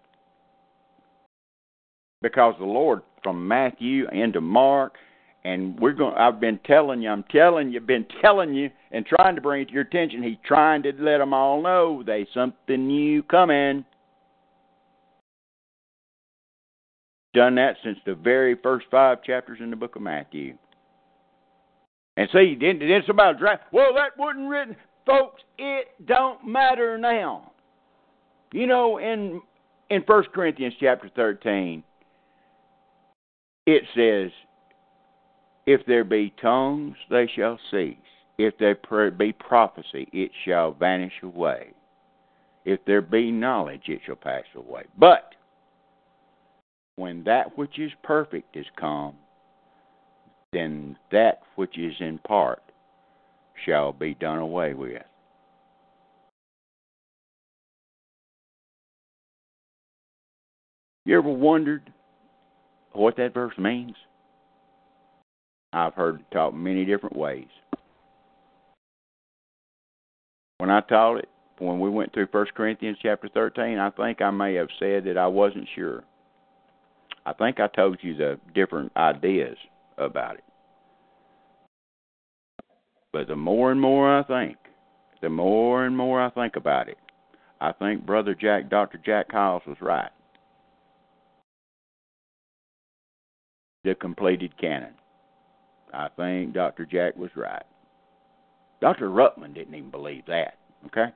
Because the Lord from Matthew into Mark, and we're going I've been telling you, I'm telling you, been telling you and trying to bring it to your attention. He's trying to let them all know there's something new coming. Done that since the very first five chapters in the book of Matthew. And see, then, then somebody drive. Well, that wasn't written, folks. It don't matter now. You know, in in First Corinthians chapter thirteen, it says, "If there be tongues, they shall cease. If there be prophecy, it shall vanish away. If there be knowledge, it shall pass away. But when that which is perfect is come, then that which is in part shall be done away with. You ever wondered what that verse means? I've heard it taught many different ways. When I taught it, when we went through First Corinthians chapter 13, I think I may have said that I wasn't sure. I think I told you the different ideas about it. But the more and more I think, the more and more I think about it, I think Brother Jack, Dr. Jack Hyles was right. The completed canon. I think Dr. Jack was right. Dr. Ruckman didn't even believe that, okay?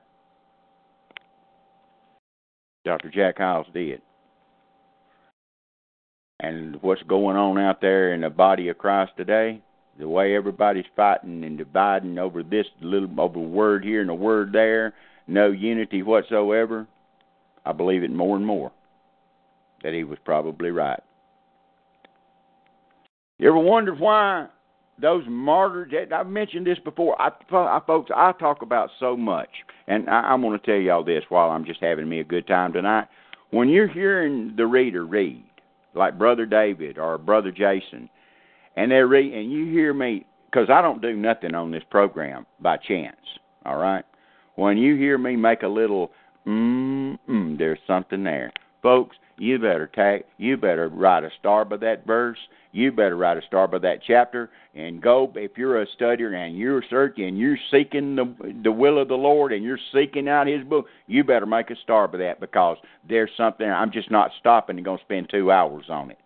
Dr. Jack Hyles did. And what's going on out there in the body of Christ today, the way everybody's fighting and dividing over this little over word here and a word there, no unity whatsoever, I believe it more and more that he was probably right. You ever wondered why those martyrs? I've mentioned this before. I, I folks, I talk about so much, and I, I'm going to tell y'all this while I'm just having me a good time tonight. When you're hearing the reader read, like Brother David or Brother Jason, and they and you hear me, because I don't do nothing on this program by chance. All right, when you hear me make a little mm mm, there's something there, folks. You better tag. You better write a star by that verse. You better write a star by that chapter and go. If you're a studier and you're searching, you're seeking the the will of the Lord and you're seeking out His book, you better make a star by that because there's something. I'm just not stopping and going to spend two hours on it.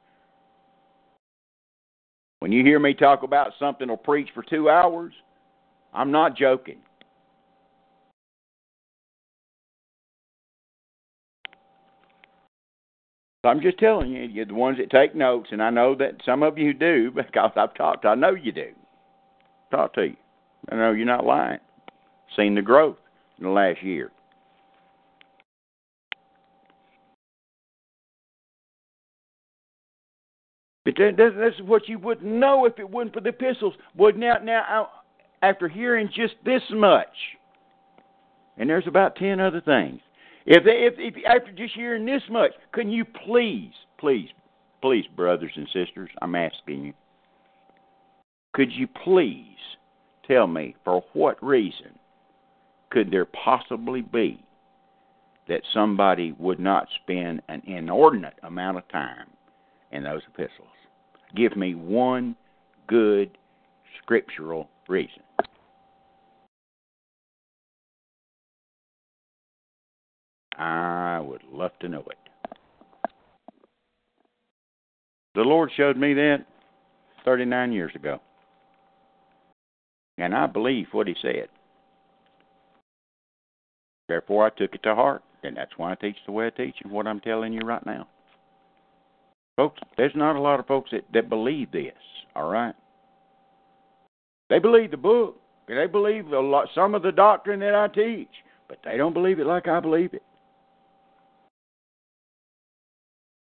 When you hear me talk about something or preach for two hours, I'm not joking. I'm just telling you, you're the ones that take notes, and I know that some of you do [LAUGHS] because I've talked. I know you do. Talk to you. I know you're not lying. Seen the growth in the last year. But that, that's what you wouldn't know if it wasn't for the epistles. Would now, now, after hearing just this much, and there's about ten other things. If, if, if after just hearing this much, couldn't you please, please, please, brothers and sisters, I'm asking you, could you please tell me for what reason could there possibly be that somebody would not spend an inordinate amount of time in those epistles? Give me one good scriptural reason. I would love to know it. The Lord showed me that 39 years ago. And I believe what He said. Therefore, I took it to heart, and that's why I teach the way I teach and what I'm telling you right now. Folks, there's not a lot of folks that, that believe this, all right? They believe the book, they believe a lot, some of the doctrine that I teach, but they don't believe it like I believe it.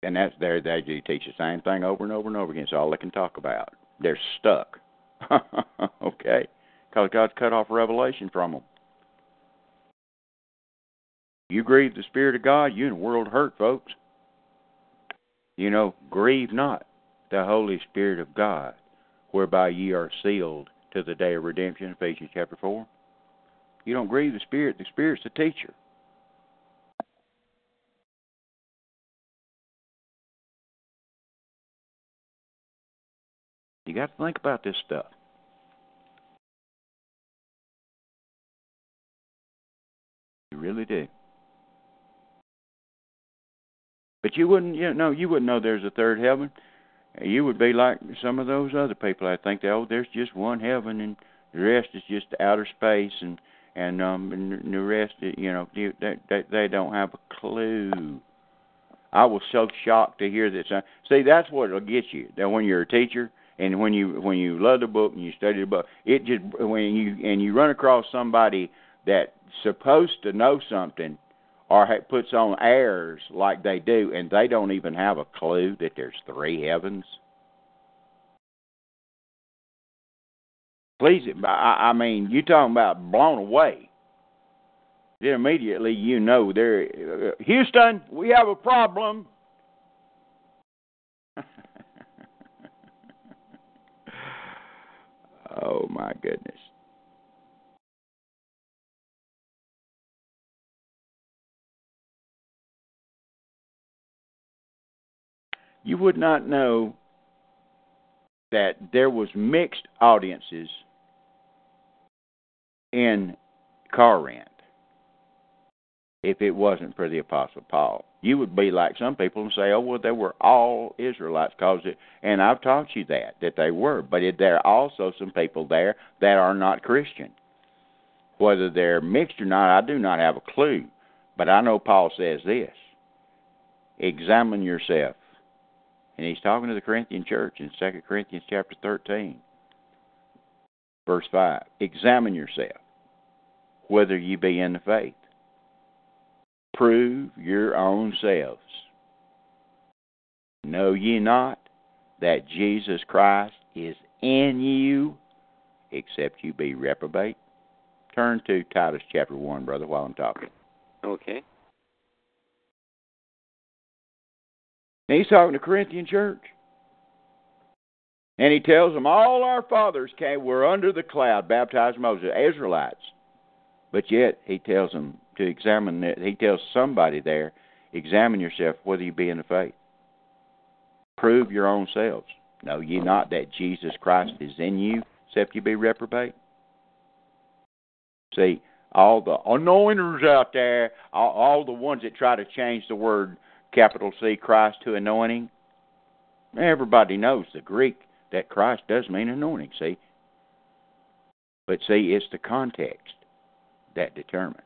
And that's there they do teach the same thing over and over and over again. It's all they can talk about. They're stuck. [LAUGHS] okay, because God's cut off revelation from them. You grieve the Spirit of God, you in the world hurt, folks. You know, grieve not the Holy Spirit of God, whereby ye are sealed to the day of redemption, Ephesians chapter 4. You don't grieve the Spirit, the Spirit's the teacher. You got to think about this stuff. You really do. But you wouldn't, you know, you wouldn't know there's a third heaven. You would be like some of those other people. I think, oh, there's just one heaven, and the rest is just outer space, and and um, and the rest, you know, they they, they don't have a clue. I was so shocked to hear this. See, that's what will get you. That when you're a teacher and when you when you love the book and you study the book, it just when you and you run across somebody that's supposed to know something or puts on airs like they do, and they don't even have a clue that there's three heavens. Please, I, I mean, you talking about blown away. Then immediately you know there, uh, Houston, we have a problem. Oh my goodness. You would not know that there was mixed audiences in Corinth if it wasn't for the apostle Paul. You would be like some people and say, "Oh, well, they were all Israelites," cause it. And I've taught you that that they were, but it, there are also some people there that are not Christian. Whether they're mixed or not, I do not have a clue. But I know Paul says this: examine yourself, and he's talking to the Corinthian church in Second Corinthians chapter thirteen, verse five. Examine yourself whether you be in the faith. Prove your own selves. Know ye not that Jesus Christ is in you, except you be reprobate? Turn to Titus chapter 1, brother, while I'm talking. Okay. And he's talking to Corinthian church. And he tells them all our fathers came were under the cloud, baptized Moses, Israelites. But yet he tells them to examine it. He tells somebody there, examine yourself whether you be in the faith. Prove your own selves. Know ye not that Jesus Christ is in you, except you be reprobate? See, all the anointers out there, all, all the ones that try to change the word capital C Christ to anointing, everybody knows the Greek that Christ does mean anointing, see? But see, it's the context that determines.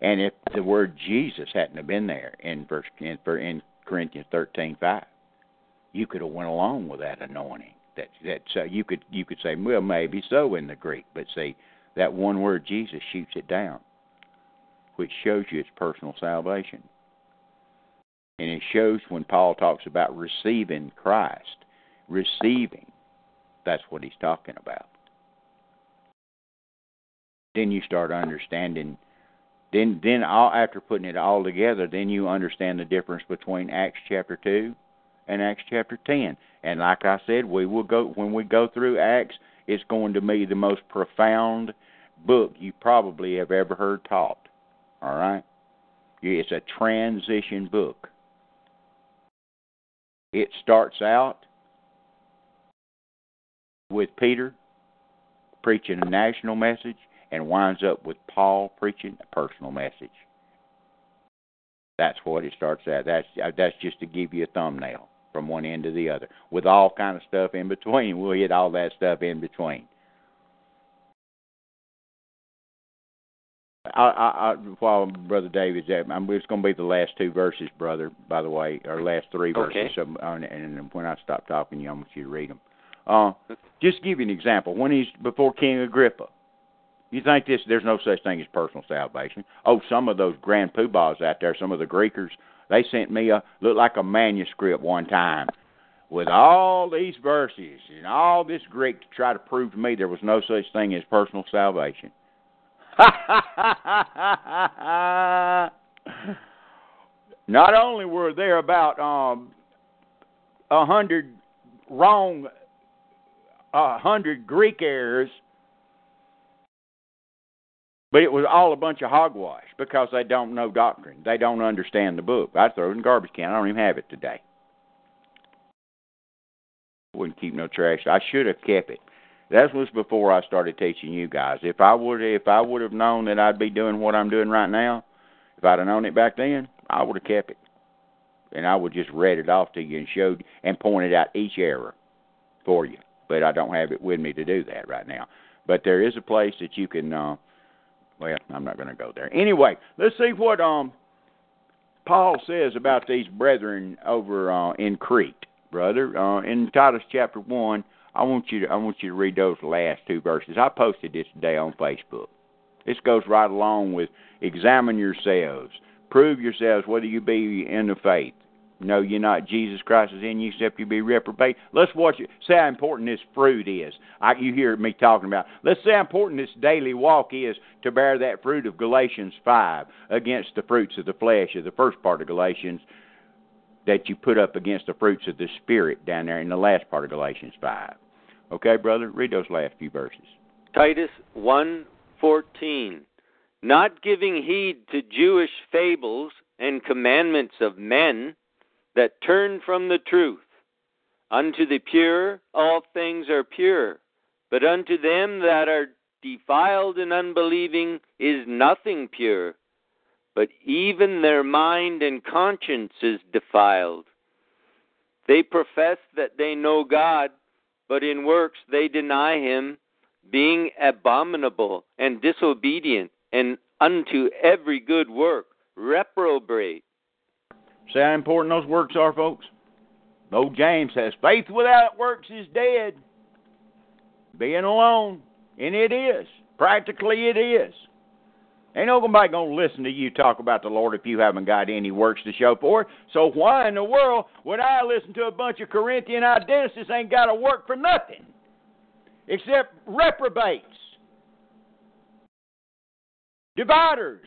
And if the word Jesus hadn't have been there in verse in, in Corinthians thirteen five, you could have went along with that anointing. That that so you could you could say, well, maybe so in the Greek, but see, that one word Jesus shoots it down, which shows you it's personal salvation. And it shows when Paul talks about receiving Christ, receiving, that's what he's talking about then you start understanding. Then then all after putting it all together then you understand the difference between acts chapter 2 and acts chapter 10 and like i said we will go when we go through acts it's going to be the most profound book you probably have ever heard taught. All right? It's a transition book. It starts out with peter preaching a national message and winds up with Paul preaching a personal message. That's what it starts at. That's that's just to give you a thumbnail from one end to the other, with all kind of stuff in between. [LAUGHS] We'll hit all that stuff in between. I, I, I, while Brother David's at, I'm, it's going to be the last two verses, brother. By the way, or last three verses. Okay. So, and, and when I stop talking, you, I want you to read them. Uh, just give you an example. When he's before King Agrippa, you think this? There's no such thing as personal salvation. Oh, some of those grand poobahs out there, some of the Greekers, they sent me a looked like a manuscript one time with all these verses and all this Greek to try to prove to me there was no such thing as personal salvation. [LAUGHS] Not only were there about um a hundred wrong a hundred Greek errors but it was all a bunch of hogwash because they don't know doctrine. They don't understand the book. I throw it in the garbage can. I don't even have it today. Wouldn't keep no trash. I should have kept it. That was before I started teaching you guys. If I would if I would have known that I'd be doing what I'm doing right now, if I'd have known it back then, I would have kept it. And I would just read it off to you and showed and pointed out each error for you. But I don't have it with me to do that right now. But there is a place that you can uh well, I'm not going to go there. Anyway, let's see what um Paul says about these brethren over uh, in Crete, brother. Uh, in Titus chapter one, I want you to I want you to read those last two verses. I posted this today on Facebook. This goes right along with examine yourselves, prove yourselves whether you be in the faith. Know you're not Jesus Christ is in you, except you be reprobate. Let's watch it. See how important this fruit is. I, you hear me talking about. Let's see how important this daily walk is to bear that fruit of Galatians five against the fruits of the flesh, of the first part of Galatians, that you put up against the fruits of the spirit down there in the last part of Galatians five. Okay, brother, read those last few verses. Titus one fourteen, not giving heed to Jewish fables and commandments of men that turn from the truth. Unto the pure all things are pure, but unto them that are defiled and unbelieving is nothing pure, but even their mind and conscience is defiled. They profess that they know God, but in works they deny him, being abominable and disobedient, and unto every good work reprobate. See how important those works are, folks? Old James says, faith without works is dead. Being alone. And it is. Practically it is. Ain't nobody going to listen to you talk about the Lord if you haven't got any works to show for it. So why in the world would I listen to a bunch of Corinthian identists ain't got to work for nothing? Except reprobates, dividers,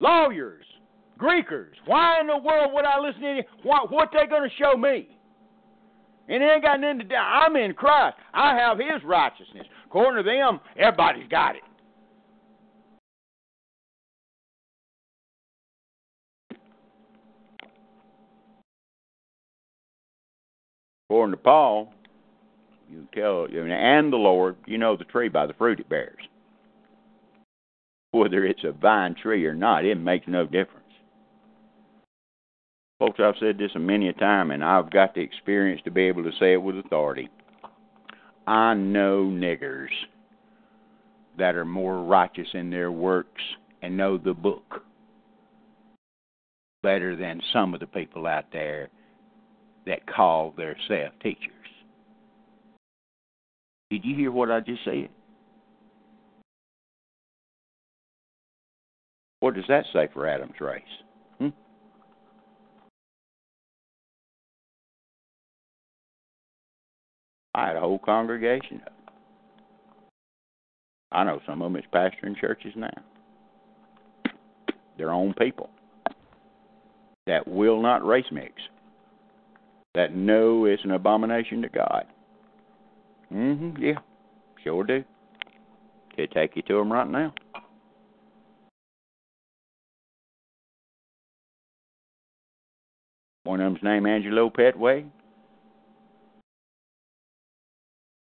lawyers, Greekers. Why in the world would I listen to any? What, what they going to show me? And it ain't got nothing to do. I'm in Christ. I have His righteousness. According to them, everybody's got it. According to Paul, you tell, and the Lord, you know the tree by the fruit it bears. Whether it's a vine tree or not, it makes no difference. Folks, I've said this a many a time, and I've got the experience to be able to say it with authority. I know niggers that are more righteous in their works and know the book better than some of the people out there that call themselves teachers. Did you hear what I just said? What does that say for Adam's race? Hmm? I had a whole congregation of them. I know some of them is pastoring churches now. Their own people that will not race mix, that know it's an abomination to God. Mm-hmm. Yeah, sure do. Could take you to them right now. One of them's named Angelo Petway.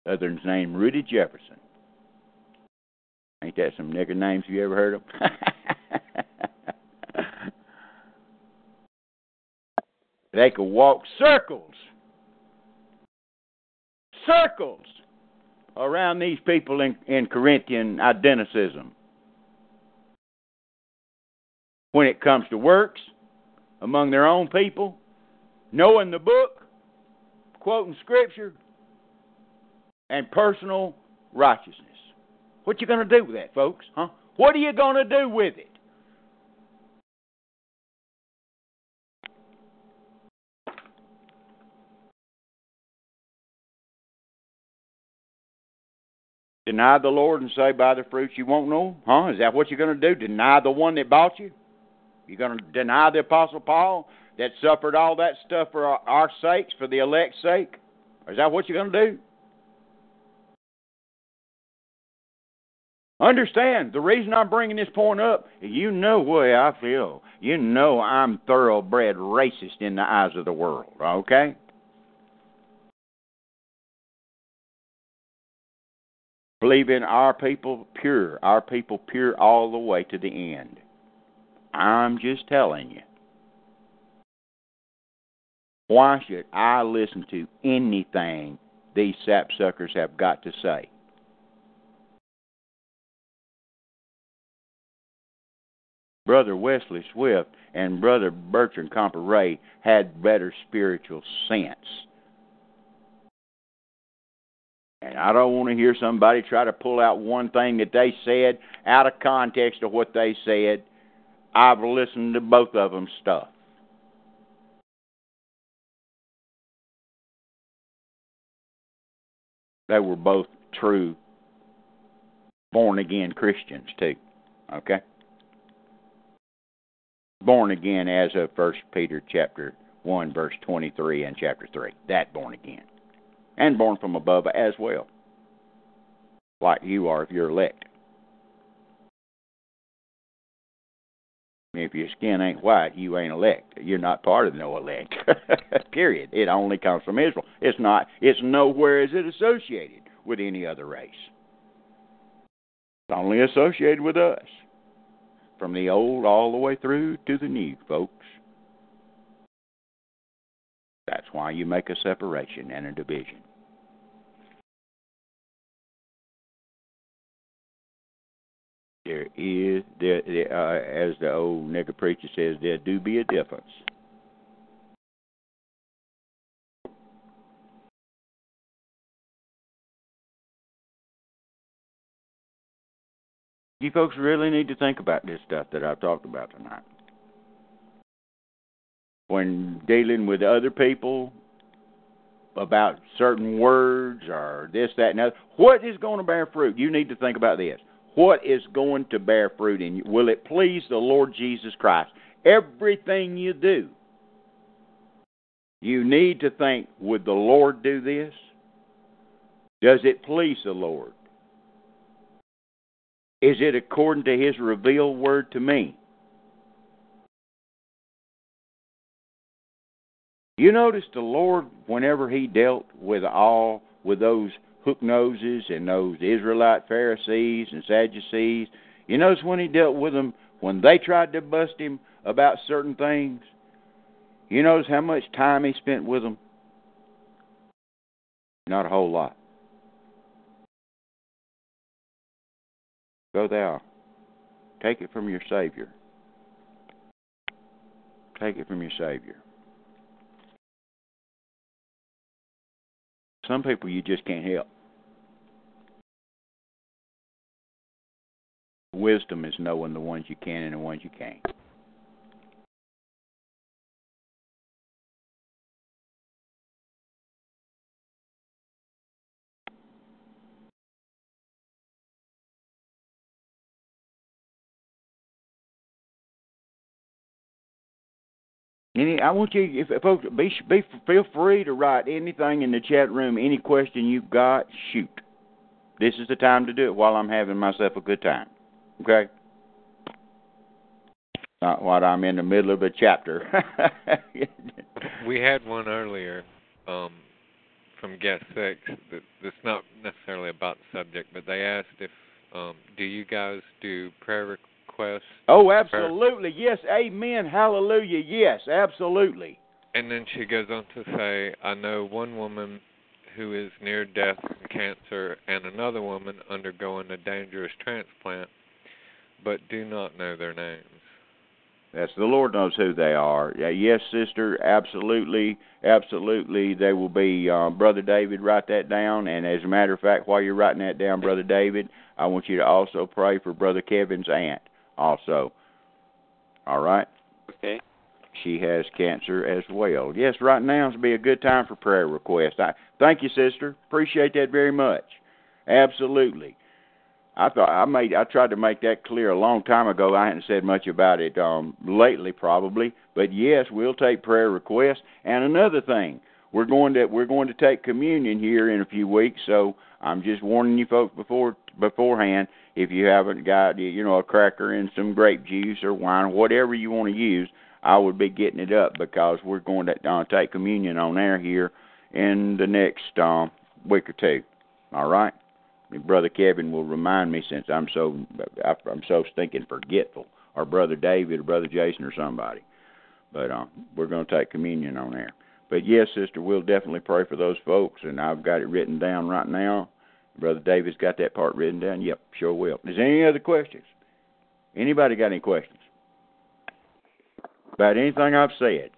Other's named Rudy Jefferson. Ain't that some nigger names you ever heard of? [LAUGHS] they could walk circles, circles around these people in, in Corinthian identicism. When it comes to works among their own people, knowing the book, quoting scripture, and personal righteousness. What you going to do with that, folks? Huh? What are you going to do with it? Deny the Lord and say, by the fruits you won't know? Huh? Is that what you're going to do? Deny the one that bought you? You're going to deny the Apostle Paul that suffered all that stuff for our, our sakes, for the elect's sake? Is that what you're going to do? Understand, the reason I'm bringing this point up, you know way I feel. You know I'm thoroughbred racist in the eyes of the world, okay? Believing our people pure, our people pure all the way to the end. I'm just telling you. Why should I listen to anything these sapsuckers have got to say? Brother Wesley Swift and Brother Bertrand Comparet had better spiritual sense. And I don't want to hear somebody try to pull out one thing that they said out of context of what they said. I've listened to both of them stuff. They were both true born again Christians too. Okay? born again as of First Peter chapter one, verse twenty-three, and chapter three. That born again, and born from above as well, like you are if you're elect. If your skin ain't white, you ain't elect. You're not part of no elect. [LAUGHS] Period. It only comes from Israel. It's not. It's nowhere is it associated with any other race. It's only associated with us, from the old all the way through to the new, folks. That's why you make a separation and a division. There is, there, there uh, as the old nigger preacher says, there do be a difference. You folks really need to think about this stuff that I've talked about tonight. When dealing with other people about certain words or this, that, and other, what is going to bear fruit? You need to think about this. What is going to bear fruit in you? Will it please the Lord Jesus Christ? Everything you do, you need to think, would the Lord do this? Does it please the Lord? Is it according to His revealed word to me? You notice the Lord, whenever He dealt with all, with those hook noses and those Israelite Pharisees and Sadducees, you notice when He dealt with them, when they tried to bust Him about certain things, you notice how much time He spent with them? Not a whole lot. Go thou. Take it from your Savior. Take it from your Savior. Some people you just can't help. Wisdom is knowing the ones you can and the ones you can't. Any, I want you, if folks, be, be feel free to write anything in the chat room, any question you've got, shoot. This is the time to do it while I'm having myself a good time. Okay. Not while I'm in the middle of a chapter. [LAUGHS] we had one earlier um, from guest six that that's not necessarily about the subject, but they asked if um, do you guys do prayer requests. Oh, absolutely. Yes. Amen. Hallelujah. Yes, absolutely. And then she goes on to say, I know one woman who is near death from cancer and another woman undergoing a dangerous transplant, but do not know their names. That's the Lord knows who they are. Yes, sister, absolutely, absolutely. They will be. Uh, Brother David, write that down. And as a matter of fact, while you're writing that down, Brother David, I want you to also pray for Brother Kevin's aunt also. All right? Okay. She has cancer as well. Yes, right now would be a good time for prayer requests. I thank you, sister. Appreciate that very much. Absolutely. I thought I made I tried to make that clear a long time ago. I hadn't said much about it um lately probably, but yes, we'll take prayer requests. And another thing, we're going to we're going to take communion here in a few weeks, so I'm just warning you folks before beforehand if you haven't got you know a cracker and some grape juice or wine, whatever you want to use, I would be getting it up because we're going to uh, take communion on air here in the next uh, week or two. All right, brother Kevin will remind me since I'm so I'm so stinking forgetful, or brother David or brother Jason or somebody. But uh, we're going to take communion on air. But yes, sister, we'll definitely pray for those folks, and I've got it written down right now Brother David's got that part written down. Yep, sure will. Is there any other questions? Anybody got any questions about anything I've said?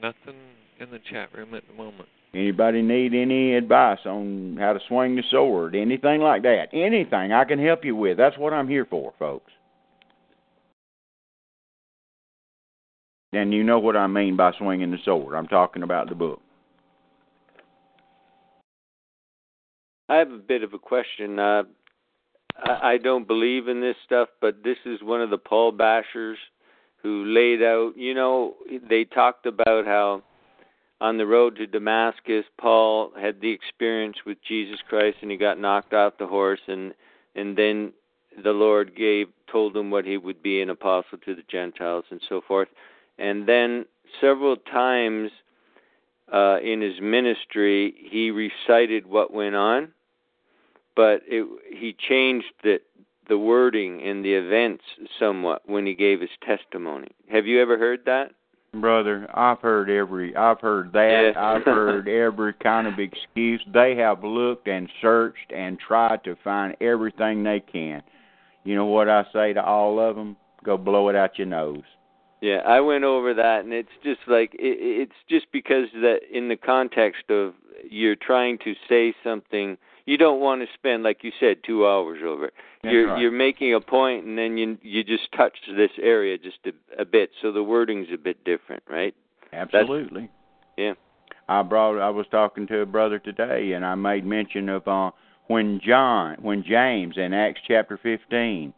Nothing in the chat room at the moment. Anybody need any advice on how to swing the sword? Anything like that? Anything I can help you with? That's what I'm here for, folks. And you know what I mean by swinging the sword. I'm talking about the book. I have a bit of a question. Uh, I, don't believe in this stuff, but this is one of the Paul bashers who laid out. You know, they talked about how on the road to Damascus, Paul had the experience with Jesus Christ, and he got knocked off the horse, and and then the Lord gave told him what he would be an apostle to the Gentiles and so forth. And then several times uh, in his ministry, he recited what went on, but it, he changed the the wording in the events somewhat when he gave his testimony. Have you ever heard that? Brother, I've heard every I've heard that. I've heard [LAUGHS] every kind of excuse. They have looked and searched and tried to find everything they can. You know what I say to all of them? Go blow it out your nose. Yeah, I went over that, and it's just like it, it's just because that in the context of you're trying to say something, you don't want to spend, like you said, two hours over it. That's you're right. you're making a point, and then you you just touch this area just a, a bit, so the wording's a bit different, right? Absolutely. Yeah. I brought I was talking to a brother today and I made mention of uh when John when James in Acts chapter 15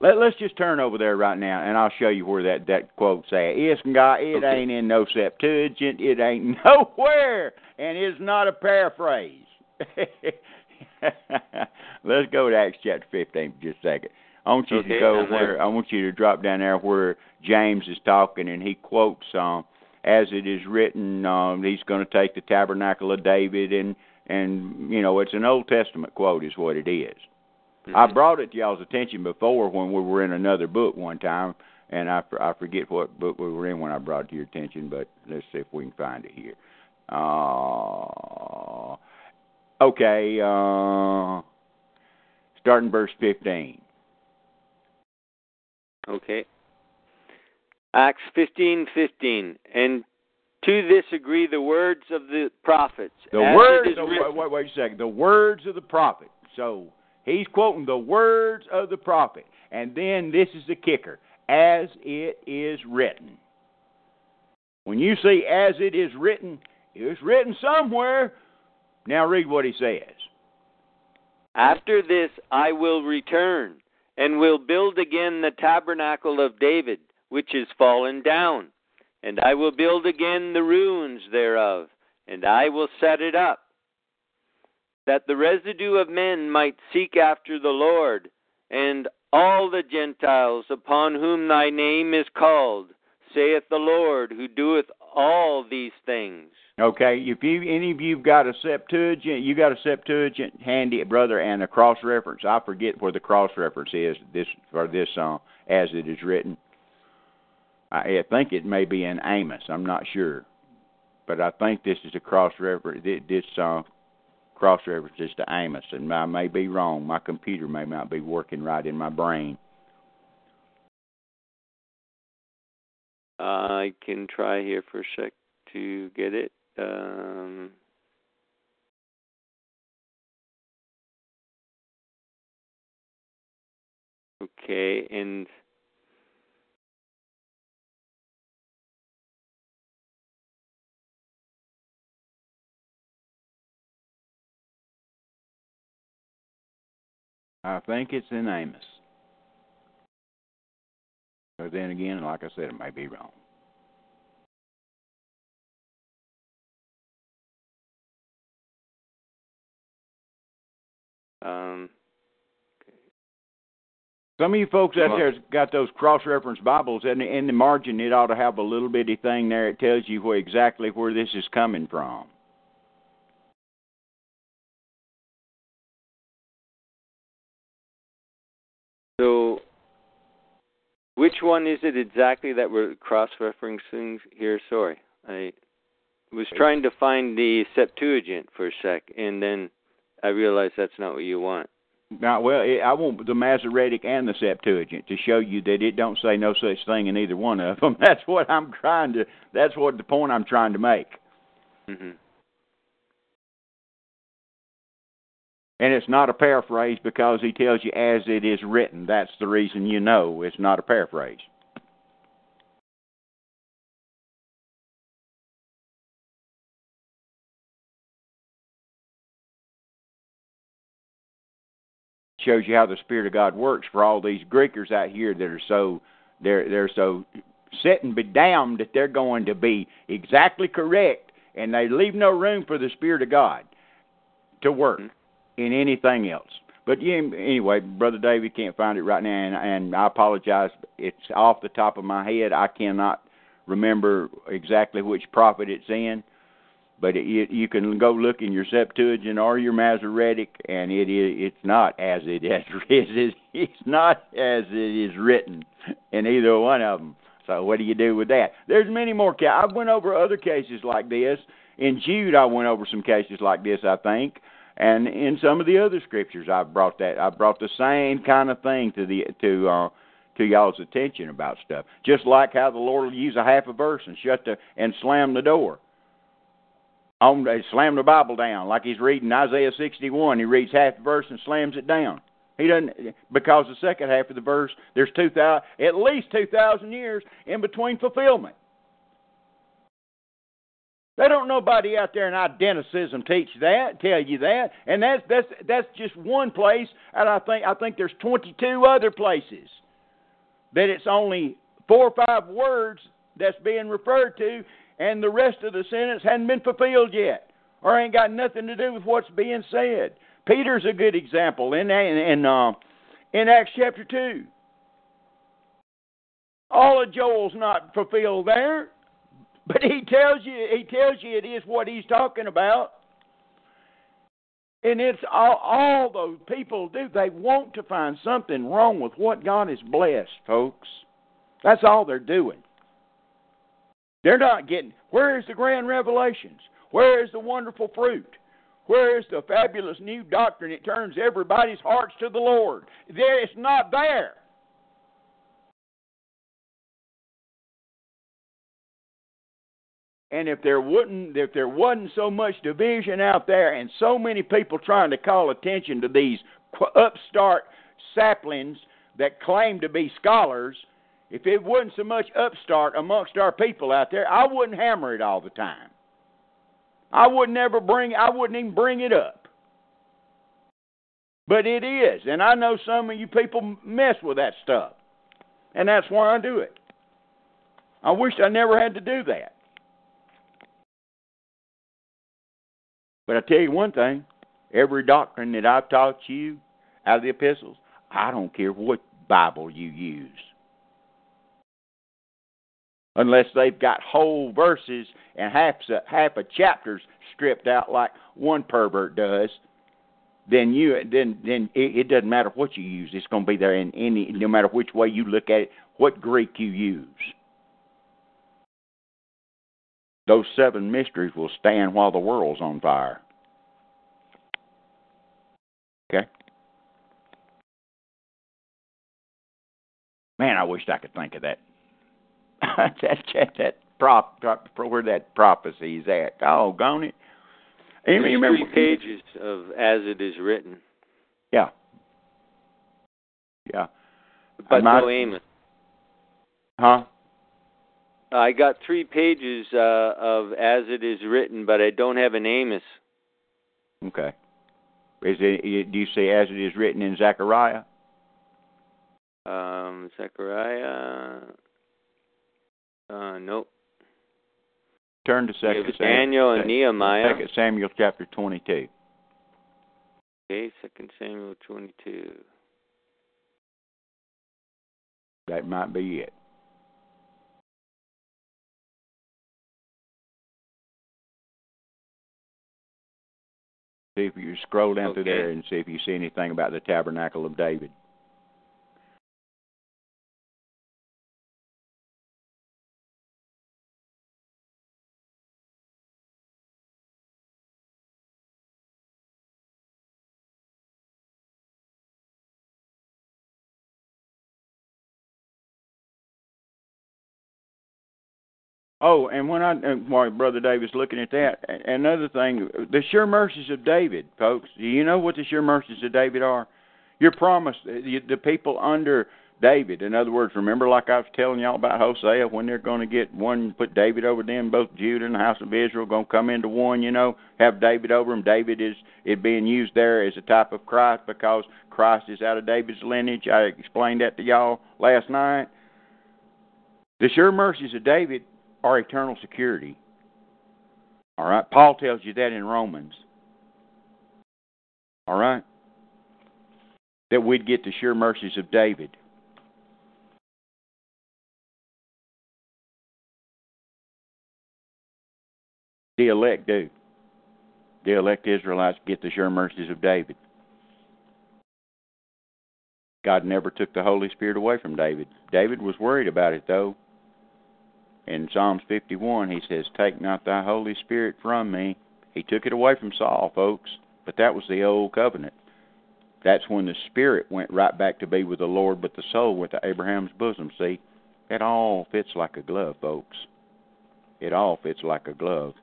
let, let's just turn over there right now, and I'll show you where that that quote's at. It's got it Okay. ain't in no Septuagint. It ain't [LAUGHS] nowhere, and it's not a paraphrase. [LAUGHS] let's go to Acts chapter 15 for just a second. I want you Okay, to go where I want you to drop down there where James is talking, and he quotes um, as it is written. Um, he's going to take the tabernacle of David, and and you know it's an Old Testament quote, is what it is. I Mhm. brought it to y'all's attention before when we were in another book one time, and I I forget what book we were in when I brought it to your attention, but let's see if we can find it here. Uh, okay, uh, starting verse fifteen. Okay. Acts fifteen fifteen, and to this agree the words of the prophets. The words. Of, wait, wait, wait a second. The words of the prophet. So he's quoting the words of the prophet, and then this is the kicker: as it is written. When you see "as it is written," it's written somewhere. Now read what he says. After this I will return, and will build again the tabernacle of David, which is fallen down. And I will build again the ruins thereof, and I will set it up, that the residue of men might seek after the Lord, and all the Gentiles upon whom thy name is called, saith the Lord, who doeth all these things. Okay, if you any of you've got a Septuagint, you got a Septuagint handy, brother, and a cross reference. I forget where the cross reference is this for this song as it is written. I, I think it may be in Amos. I'm not sure, but I think this is a cross reference. This song cross references to Amos, and I may be wrong. My computer may not be working right in my brain. I can try here for a sec to get it. Um, okay, and I think it's in Amos. But then again, like I said, it may be wrong. um, Some of you folks out there's got those cross-reference Bibles, and in the margin it ought to have a little bitty thing there. It tells you where exactly where this is coming from. So which one is it exactly that we're cross-referencing here? Sorry, I was trying to find the Septuagint for a sec, and then I realized that's not what you want. Now, well, it, I want the Masoretic and the Septuagint to show you that it don't say no such thing in either one of them. [LAUGHS] That's what I'm trying to. That's what the point I'm trying to make. hmm And it's not a paraphrase because he tells you as it is written. That's the reason you know it's not a paraphrase. Shows you how the Spirit of God works for all these Greekers out here that are so they're they're so set and be damned that they're going to be exactly correct and they leave no room for the Spirit of God to work. In anything else. But yeah, anyway, brother David can't find it right now, and, and I apologize. It's off the top of my head. I cannot remember exactly which prophet it's in, but it, you can go look in your Septuagint or your Masoretic, and it is it's not as it is [LAUGHS] it's not as it is written in either one of them. So what do you do with that? There's many more. Ca- I went over other cases like this in Jude. I went over some cases like this. I think and in some of the other scriptures, I've brought that. I've brought the same kind of thing to the to uh, to y'all's attention about stuff. Just like how the Lord will use a half a verse and shut the and slam the door. On slam the Bible down like he's reading Isaiah 61. He reads half the verse and slams it down. He doesn't because the second half of the verse there's two thousand at least two thousand years in between fulfillment. They don't nobody out there in identicism teach that, tell you that, and that's that's that's just one place, and I think I think there's 22 other places that it's only four or five words that's being referred to, and the rest of the sentence hadn't been fulfilled yet, or ain't got nothing to do with what's being said. Peter's a good example in in in, uh, in Acts chapter two. All of Joel's not fulfilled there. But he tells you he tells you it is what he's talking about. And it's all, all those people do. They want to find something wrong with what God has blessed, folks. That's all they're doing. They're not getting. Where is the grand revelations? Where is the wonderful fruit? Where is the fabulous new doctrine? that turns everybody's hearts to the Lord. There, it's not there. And if there wouldn't, if there wasn't so much division out there, and so many people trying to call attention to these upstart saplings that claim to be scholars, if it wasn't so much upstart amongst our people out there, I wouldn't hammer it all the time. I would never bring. I wouldn't even bring it up. But it is, and I know some of you people mess with that stuff, and that's why I do it. I wish I never had to do that. But I tell you one thing every doctrine that I've taught you out of the epistles, I don't care what Bible you use. Unless they've got whole verses and half a, half a chapters stripped out like one pervert does, then you then then it, it doesn't matter what you use. It's going to be there in any no matter which way you look at it, what Greek you use. Those seven mysteries will stand while the world's on fire. Okay? Man, I wished I could think of that. [LAUGHS] that that that prop, prop where that prophecy is at. Oh, gone it. You remember three pages of as it is written. Yeah. Yeah. But not, no Amos. Huh? I got three pages uh, of as it is written, but I don't have an Amos. Okay. Is it? Do you say as it is written in Zechariah? Um, Zechariah. Uh, nope. Turn to Second Samuel. Daniel and Nehemiah. Second Samuel chapter twenty-two. Okay, Second Samuel twenty-two. That might be it. See if you scroll down okay. through there and see if you see anything about the tabernacle of David. Oh, and when I, my brother David's looking at that, another thing, the sure mercies of David, folks. Do you know what the sure mercies of David are? You're promised the, the people under David. In other words, remember, like I was telling y'all about Hosea, when they're going to get one, put David over them, both Judah and the house of Israel, going to come into one. You know, have David over them. David is it being used there as a type of Christ because Christ is out of David's lineage. I explained that to y'all last night. The sure mercies of David our eternal security. All right? Paul tells you that in Romans. All right? That we'd get the sure mercies of David. The elect do. The elect Israelites get the sure mercies of David. God never took the Holy Spirit away from David. David was worried about it, though. In Psalms 51, he says, Take not thy Holy Spirit from me. He took it away from Saul, folks, but that was the old covenant. That's when the spirit went right back to be with the Lord, but the soul went to Abraham's bosom. See, it all fits like a glove, folks. It all fits like a glove.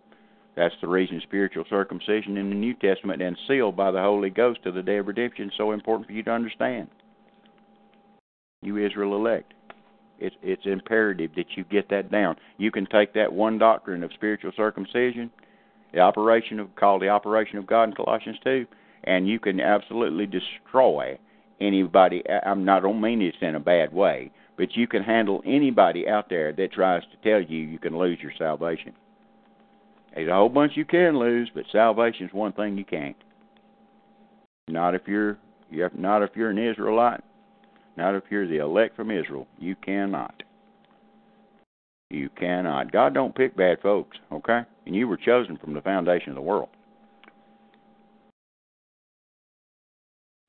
That's the reason spiritual circumcision in the New Testament and sealed by the Holy Ghost to the day of redemption is so important for you to understand. You Israel elect. It's it's imperative that you get that down. You can take that one doctrine of spiritual circumcision, the operation of called the operation of God in Colossians two, and you can absolutely destroy anybody. I'm not I don't mean this in a bad way, but you can handle anybody out there that tries to tell you you can lose your salvation. There's a whole bunch you can lose, but salvation's one thing you can't. Not if you're you have, not if you're an Israelite, not if you're the elect from Israel. You cannot. You cannot. God don't pick bad folks, okay? And you were chosen from the foundation of the world.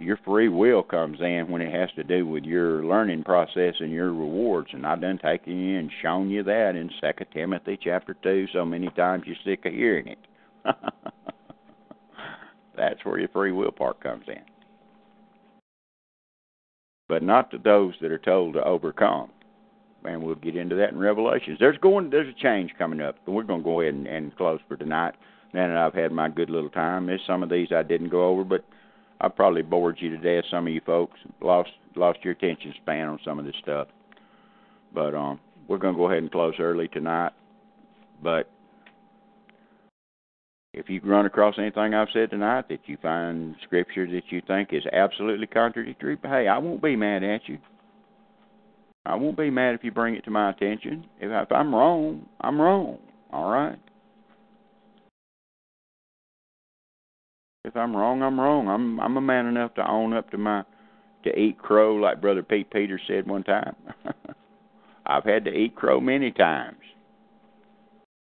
your free will comes in when it has to do with your learning process and your rewards. And I've done taken you and shown you that in Second Timothy chapter two so many times you're sick of hearing it. [LAUGHS] That's where your free will part comes in. But not to those that are told to overcome. And we'll get into that in Revelations. There's going there's a change coming up, but we're going to go ahead and, and close for tonight. Now that I've had my good little time, there's some of these I didn't go over, but I probably bored you to death. Some of you folks lost lost your attention span on some of this stuff. But um, we're going to go ahead and close early tonight. But if you run across anything I've said tonight that you find scripture that you think is absolutely contradictory, hey, I won't be mad at you. I won't be mad if you bring it to my attention. If, if I'm wrong, I'm wrong. All right. If I'm wrong, I'm wrong. I'm I'm a man enough to own up to my to eat crow like brother Pete Peters said one time. [LAUGHS] I've had to eat crow many times.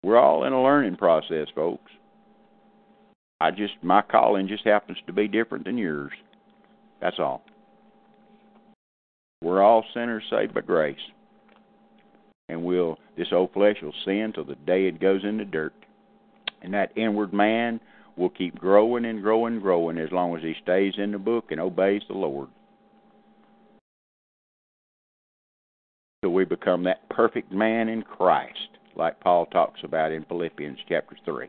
We're all in a learning process, folks. I just my calling just happens to be different than yours. That's all. We're all sinners saved by grace. And we'll this old flesh will sin till the day it goes in the dirt. And that inward man will keep growing and growing and growing as long as he stays in the book and obeys the Lord. Till we become that perfect man in Christ, like Paul talks about in Philippians chapter 3.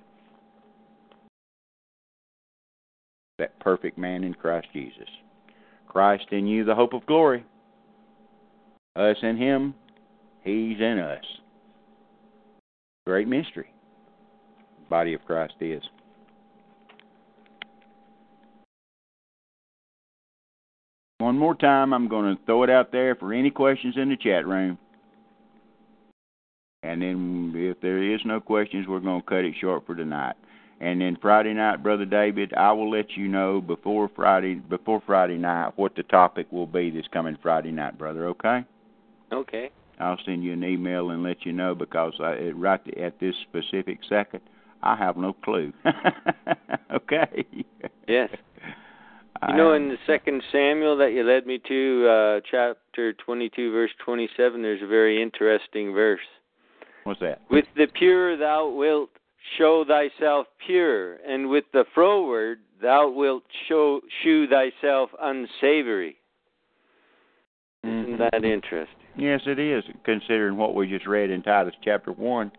That perfect man in Christ Jesus. Christ in you, the hope of glory. Us in him, he's in us. Great mystery. body of Christ is. One more time, I'm going to throw it out there for any questions in the chat room. And then if there is no questions, we're going to cut it short for tonight. And then Friday night, brother David, I will let you know before Friday before Friday night what the topic will be this coming Friday night, brother. Okay? Okay. I'll send you an email and let you know because I, it, right at this specific second, I have no clue. [LAUGHS] okay. Yes. [LAUGHS] You know, in the second Samuel that you led me to, uh, chapter 22, verse 27, there's a very interesting verse. What's that? With the pure thou wilt show thyself pure, and with the froward thou wilt show shew thyself unsavory. Isn't mm-hmm. that interesting? Yes, it is, considering what we just read in Titus chapter 1.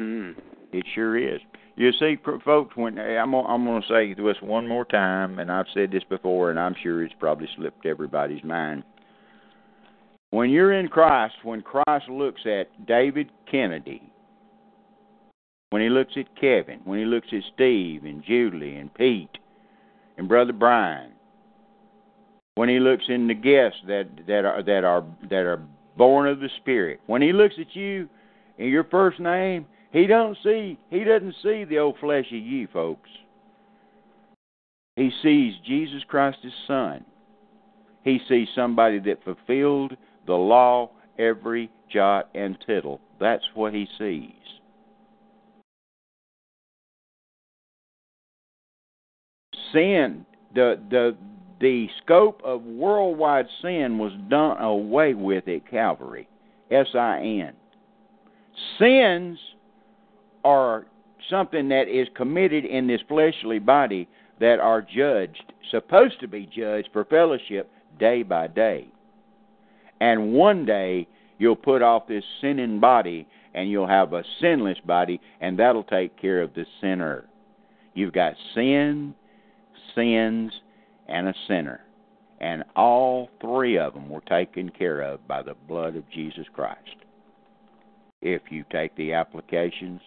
Mm. It sure is. You see, folks, when I'm I'm going to say this one more time, and I've said this before, and I'm sure it's probably slipped everybody's mind. When you're in Christ, when Christ looks at David Kennedy, when he looks at Kevin, when he looks at Steve and Julie and Pete and Brother Brian, when he looks in the guests that that are that are that are born of the Spirit, when he looks at you and your first name He don't see he doesn't see the old flesh of you, folks. He sees Jesus Christ his son. He sees somebody that fulfilled the law every jot and tittle. That's what he sees. Sin, the the the scope of worldwide sin was done away with at Calvary. S I N. Sins are something that is committed in this fleshly body that are judged, supposed to be judged for fellowship day by day. And one day you'll put off this sinning body and you'll have a sinless body, and that'll take care of the sinner. You've got sin, sins, and a sinner. And all three of them were taken care of by the blood of Jesus Christ. If you take the applications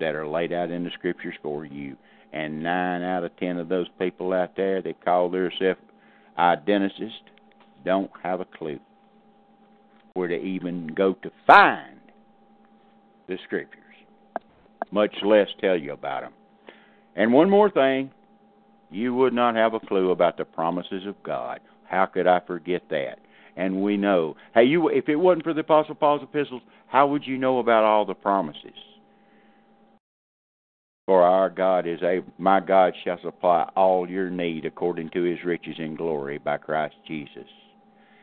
that are laid out in the scriptures for you, and nine out of ten of those people out there that call themselves identicists don't have a clue where to even go to find the scriptures, much less tell you about them. And one more thing, you would not have a clue about the promises of God. How could I forget that? And we know. Hey, you if it wasn't for the Apostle Paul's epistles, how would you know about all the promises? For our God is a my God shall supply all your need according to his riches in glory by Christ Jesus.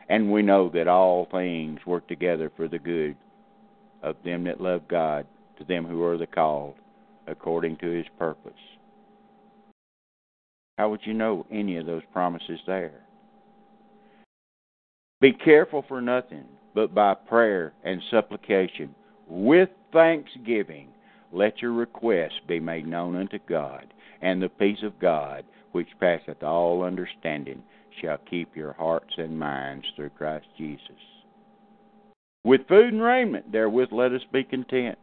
And we know that all things work together for the good of them that love God, to them who are the called according to his purpose. How would you know any of those promises there? Be careful for nothing, but by prayer and supplication, with thanksgiving, let your requests be made known unto God, and the peace of God, which passeth all understanding, shall keep your hearts and minds through Christ Jesus. With food and raiment, therewith let us be content.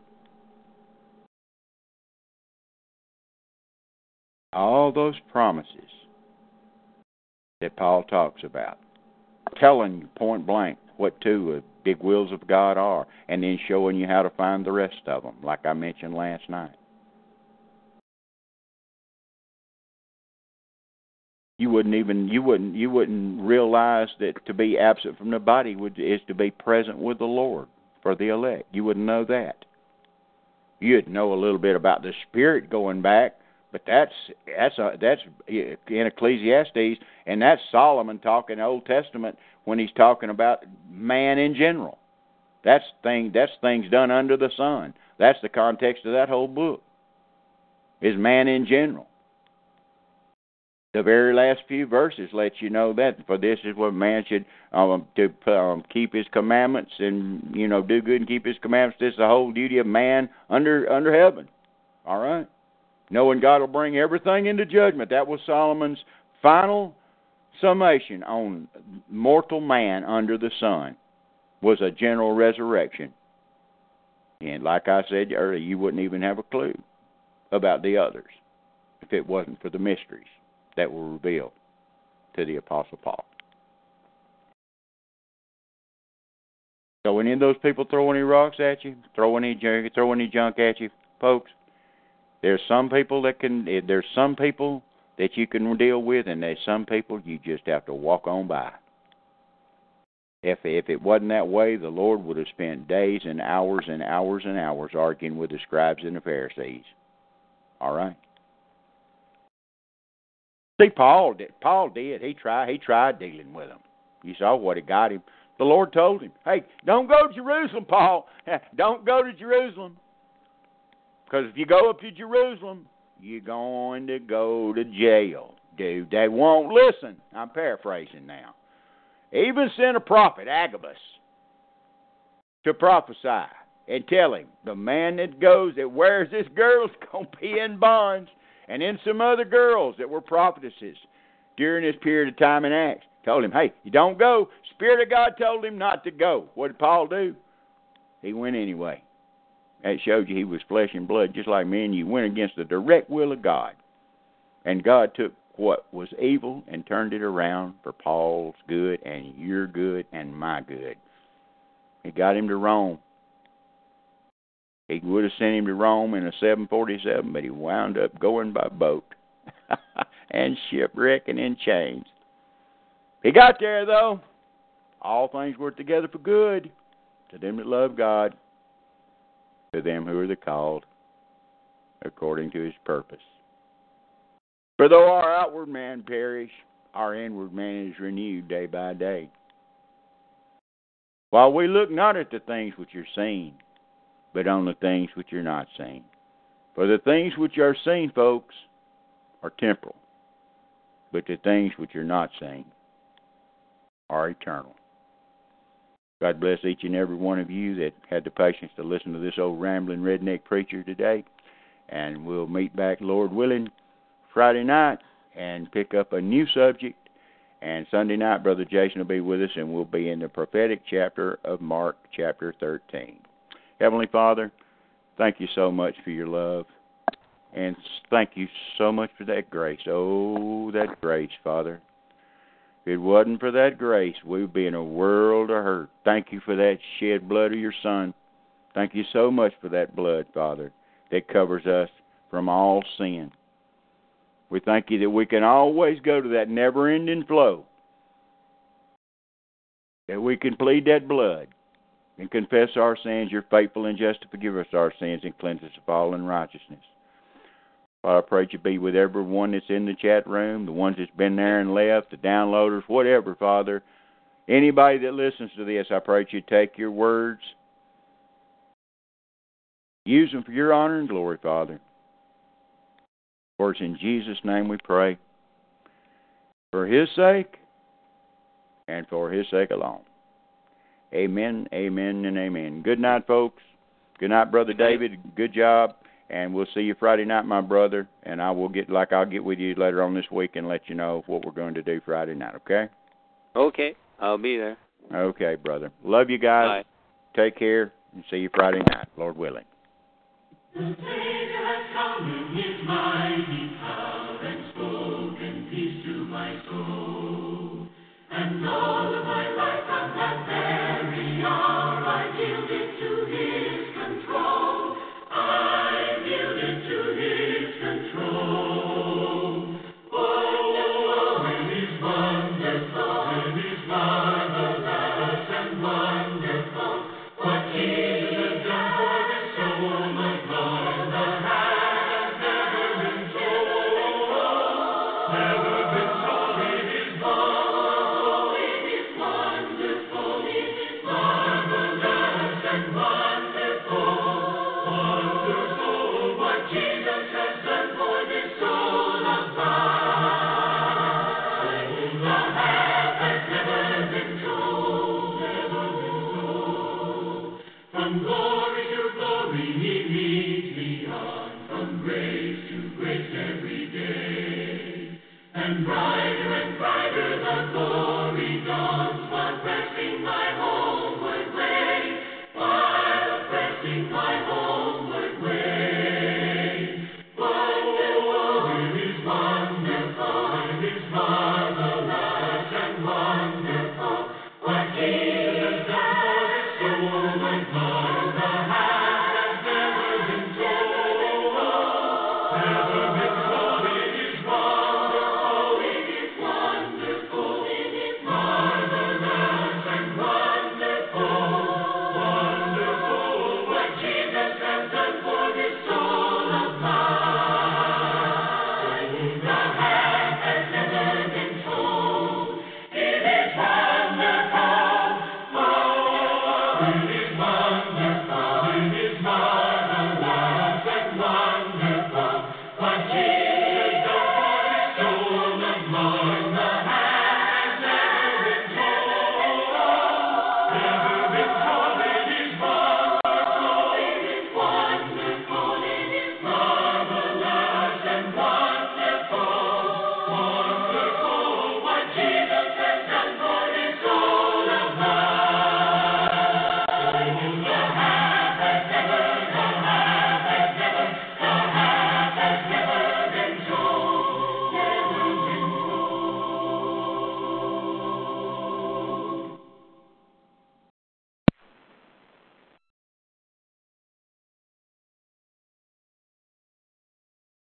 All those promises that Paul talks about, telling you point blank what two big wills of God are, and then showing you how to find the rest of them, like I mentioned last night. You wouldn't even you wouldn't you wouldn't realize that to be absent from the body would is to be present with the Lord for the elect. You wouldn't know that. You'd know a little bit about the spirit going back, but that's that's a, that's in Ecclesiastes, and that's Solomon talking Old Testament when he's talking about man in general. That's thing that's things done under the sun. That's the context of that whole book. Is man in general. The very last few verses let you know that for this is what man should um, to um, keep his commandments and you know do good and keep his commandments. This is the whole duty of man under under heaven. All right, knowing God will bring everything into judgment. That was Solomon's final summation on mortal man under the sun was a general resurrection. And like I said earlier, you wouldn't even have a clue about the others if it wasn't for the mysteries that were revealed to the Apostle Paul. So when any of those people throw any rocks at you, throw any junk, throw any junk at you, folks, there's some people that can. Eh, there's some people that you can deal with, and there's some people you just have to walk on by. If if it wasn't that way, the Lord would have spent days and hours and hours and hours arguing with the scribes and the Pharisees. All right. See, Paul did. Paul did. He tried. He tried dealing with them. You saw what it got him. The Lord told him, "Hey, don't go to Jerusalem, Paul. [LAUGHS] Don't go to Jerusalem, because if you go up to Jerusalem, you're going to go to jail, dude. They won't listen." I'm paraphrasing now. Even sent a prophet, Agabus, to prophesy and tell him the man that goes that wears this girl's [LAUGHS] going to be in bonds and then some other girls that were prophetesses during this period of time in Acts told him, hey, you don't go. Spirit of God told him not to go. What did Paul do? He went anyway. That showed you he was flesh and blood, just like me and you. Went against the direct will of God. And God took what was evil and turned it around for Paul's good and your good and my good. He got him to Rome. He would have sent him to Rome in a 747, but he wound up going by boat [LAUGHS] and shipwrecking in chains. He got there, though. All things work together for good to them that love God, to them who are the called according to his purpose. For though our outward man perish, our inward man is renewed day by day. While we look not at the things which are seen, but on the things which are not seen. For the things which are seen, folks, are temporal, but the things which are not seen are eternal. God bless each and every one of you that had the patience to listen to this old rambling redneck preacher today. And we'll meet back, Lord willing, Friday night and pick up a new subject. And Sunday night, Brother Jason will be with us, and we'll be in the prophetic chapter of Mark, chapter 13. Heavenly Father, thank you so much for your love. And thank you so much for that grace. Oh, that grace, Father. It wasn't for that grace, we would be in a world of hurt. Thank you for that shed blood of your Son. Thank you so much for that blood, Father, that covers us from all sin. We thank you that we can always go to that never ending flow, that we can plead that blood and confess our sins, you're faithful and just to forgive us our sins and cleanse us of all unrighteousness. Father, I pray you be with everyone that's in the chat room, the ones that's been there and left, the downloaders, whatever, Father. Anybody that listens to this, I pray you take your words, use them for your honor and glory, Father. For it's in Jesus' name we pray. For his sake and for his sake alone. Amen, amen, and amen. Good night, folks. Good night, Brother David. Good job. And we'll see you Friday night, my brother. And I will get, like, I'll get with you later on this week and let you know what we're going to do Friday night, okay? Okay. I'll be there. Okay, brother. Love you guys. Bye. Take care and see you Friday night, Lord willing.